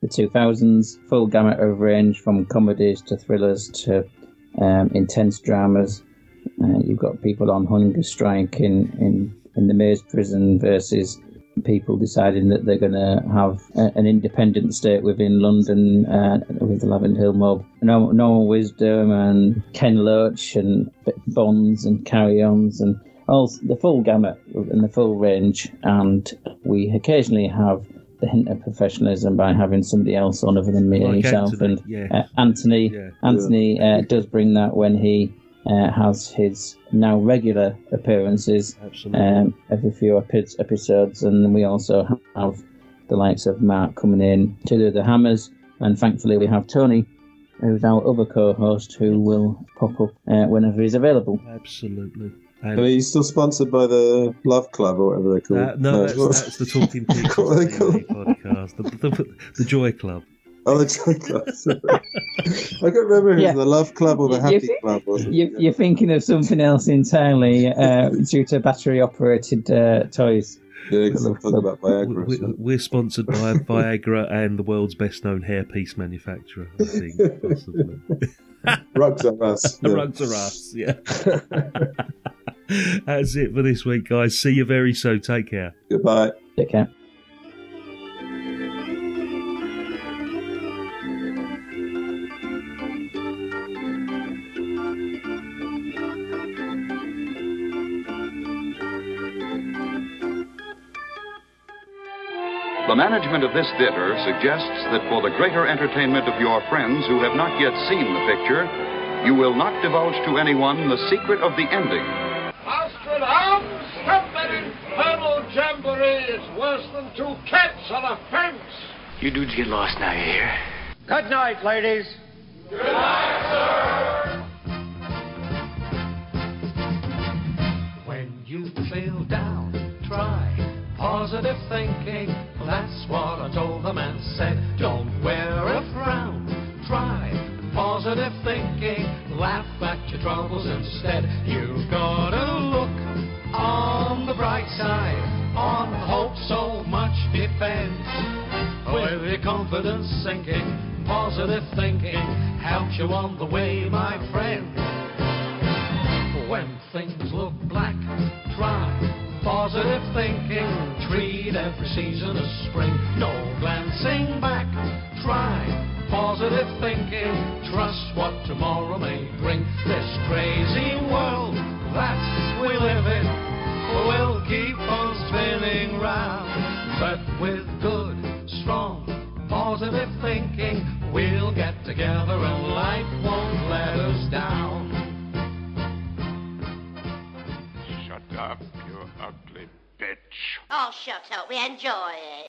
the 2000s, full gamut of range from comedies to thrillers to um, intense dramas. Uh, you've got people on hunger strike in, in, in the Maze prison versus people deciding that they're going to have a, an independent state within London uh, with the Lavender Hill mob. No, Norman Wisdom and Ken Loach and Bonds and Carry Ons and all the full gamut and the full range. And we occasionally have the hint of professionalism by having somebody else on other than me and Like yourself. Anthony, and yeah. uh, Anthony, Yeah. Anthony uh, does bring that when he uh, has his now regular appearances um, every few epi- episodes, and we also have the likes of Mark coming in to do the hammers, and thankfully we have Tony, who's our other co-host, who will pop up uh, whenever he's available. Absolutely. Are you still sponsored by the Love Club or whatever they're called? Uh, no, that's, that's the Talking Pictures What are they TV podcast, the, the, the Joy Club. Oh, the Joy Club. I can't remember if Yeah. it's the Love Club or the You Happy Club. Or something. You, you're thinking of something else entirely uh, due to battery-operated uh, toys. Yeah, because I'm talking about Viagra. We- so. We're sponsored by Viagra and the world's best known hairpiece manufacturer, I think, possibly. Rugs are us. Yeah. rugs are us, yeah. That's it for this week, guys. See you very soon. Take care. Goodbye. Take care. The management of this theater suggests that for the greater entertainment of your friends who have not yet seen the picture, you will not divulge to anyone the secret of the ending. Astrid, out! misery is worse than two cats on a fence. You dudes get lost now, you hear? Good night, ladies. Good night, sir. When you feel down, try positive thinking. That's what I told them and said. Don't wear a frown. Try positive thinking. Laugh at your troubles instead. You've got to look on the bright side. On hope so much depends. With your confidence sinking, positive thinking helps you on the way, my friend. When things look black, try positive thinking. Treat every season as spring. No glancing back. Try positive thinking. Trust what tomorrow may bring. This crazy world that we live in will keep on spinning round. But with good, strong, positive thinking, we'll get together and life won't let us down. Shut up, you ugly bitch. Oh, shucks up. We enjoy it.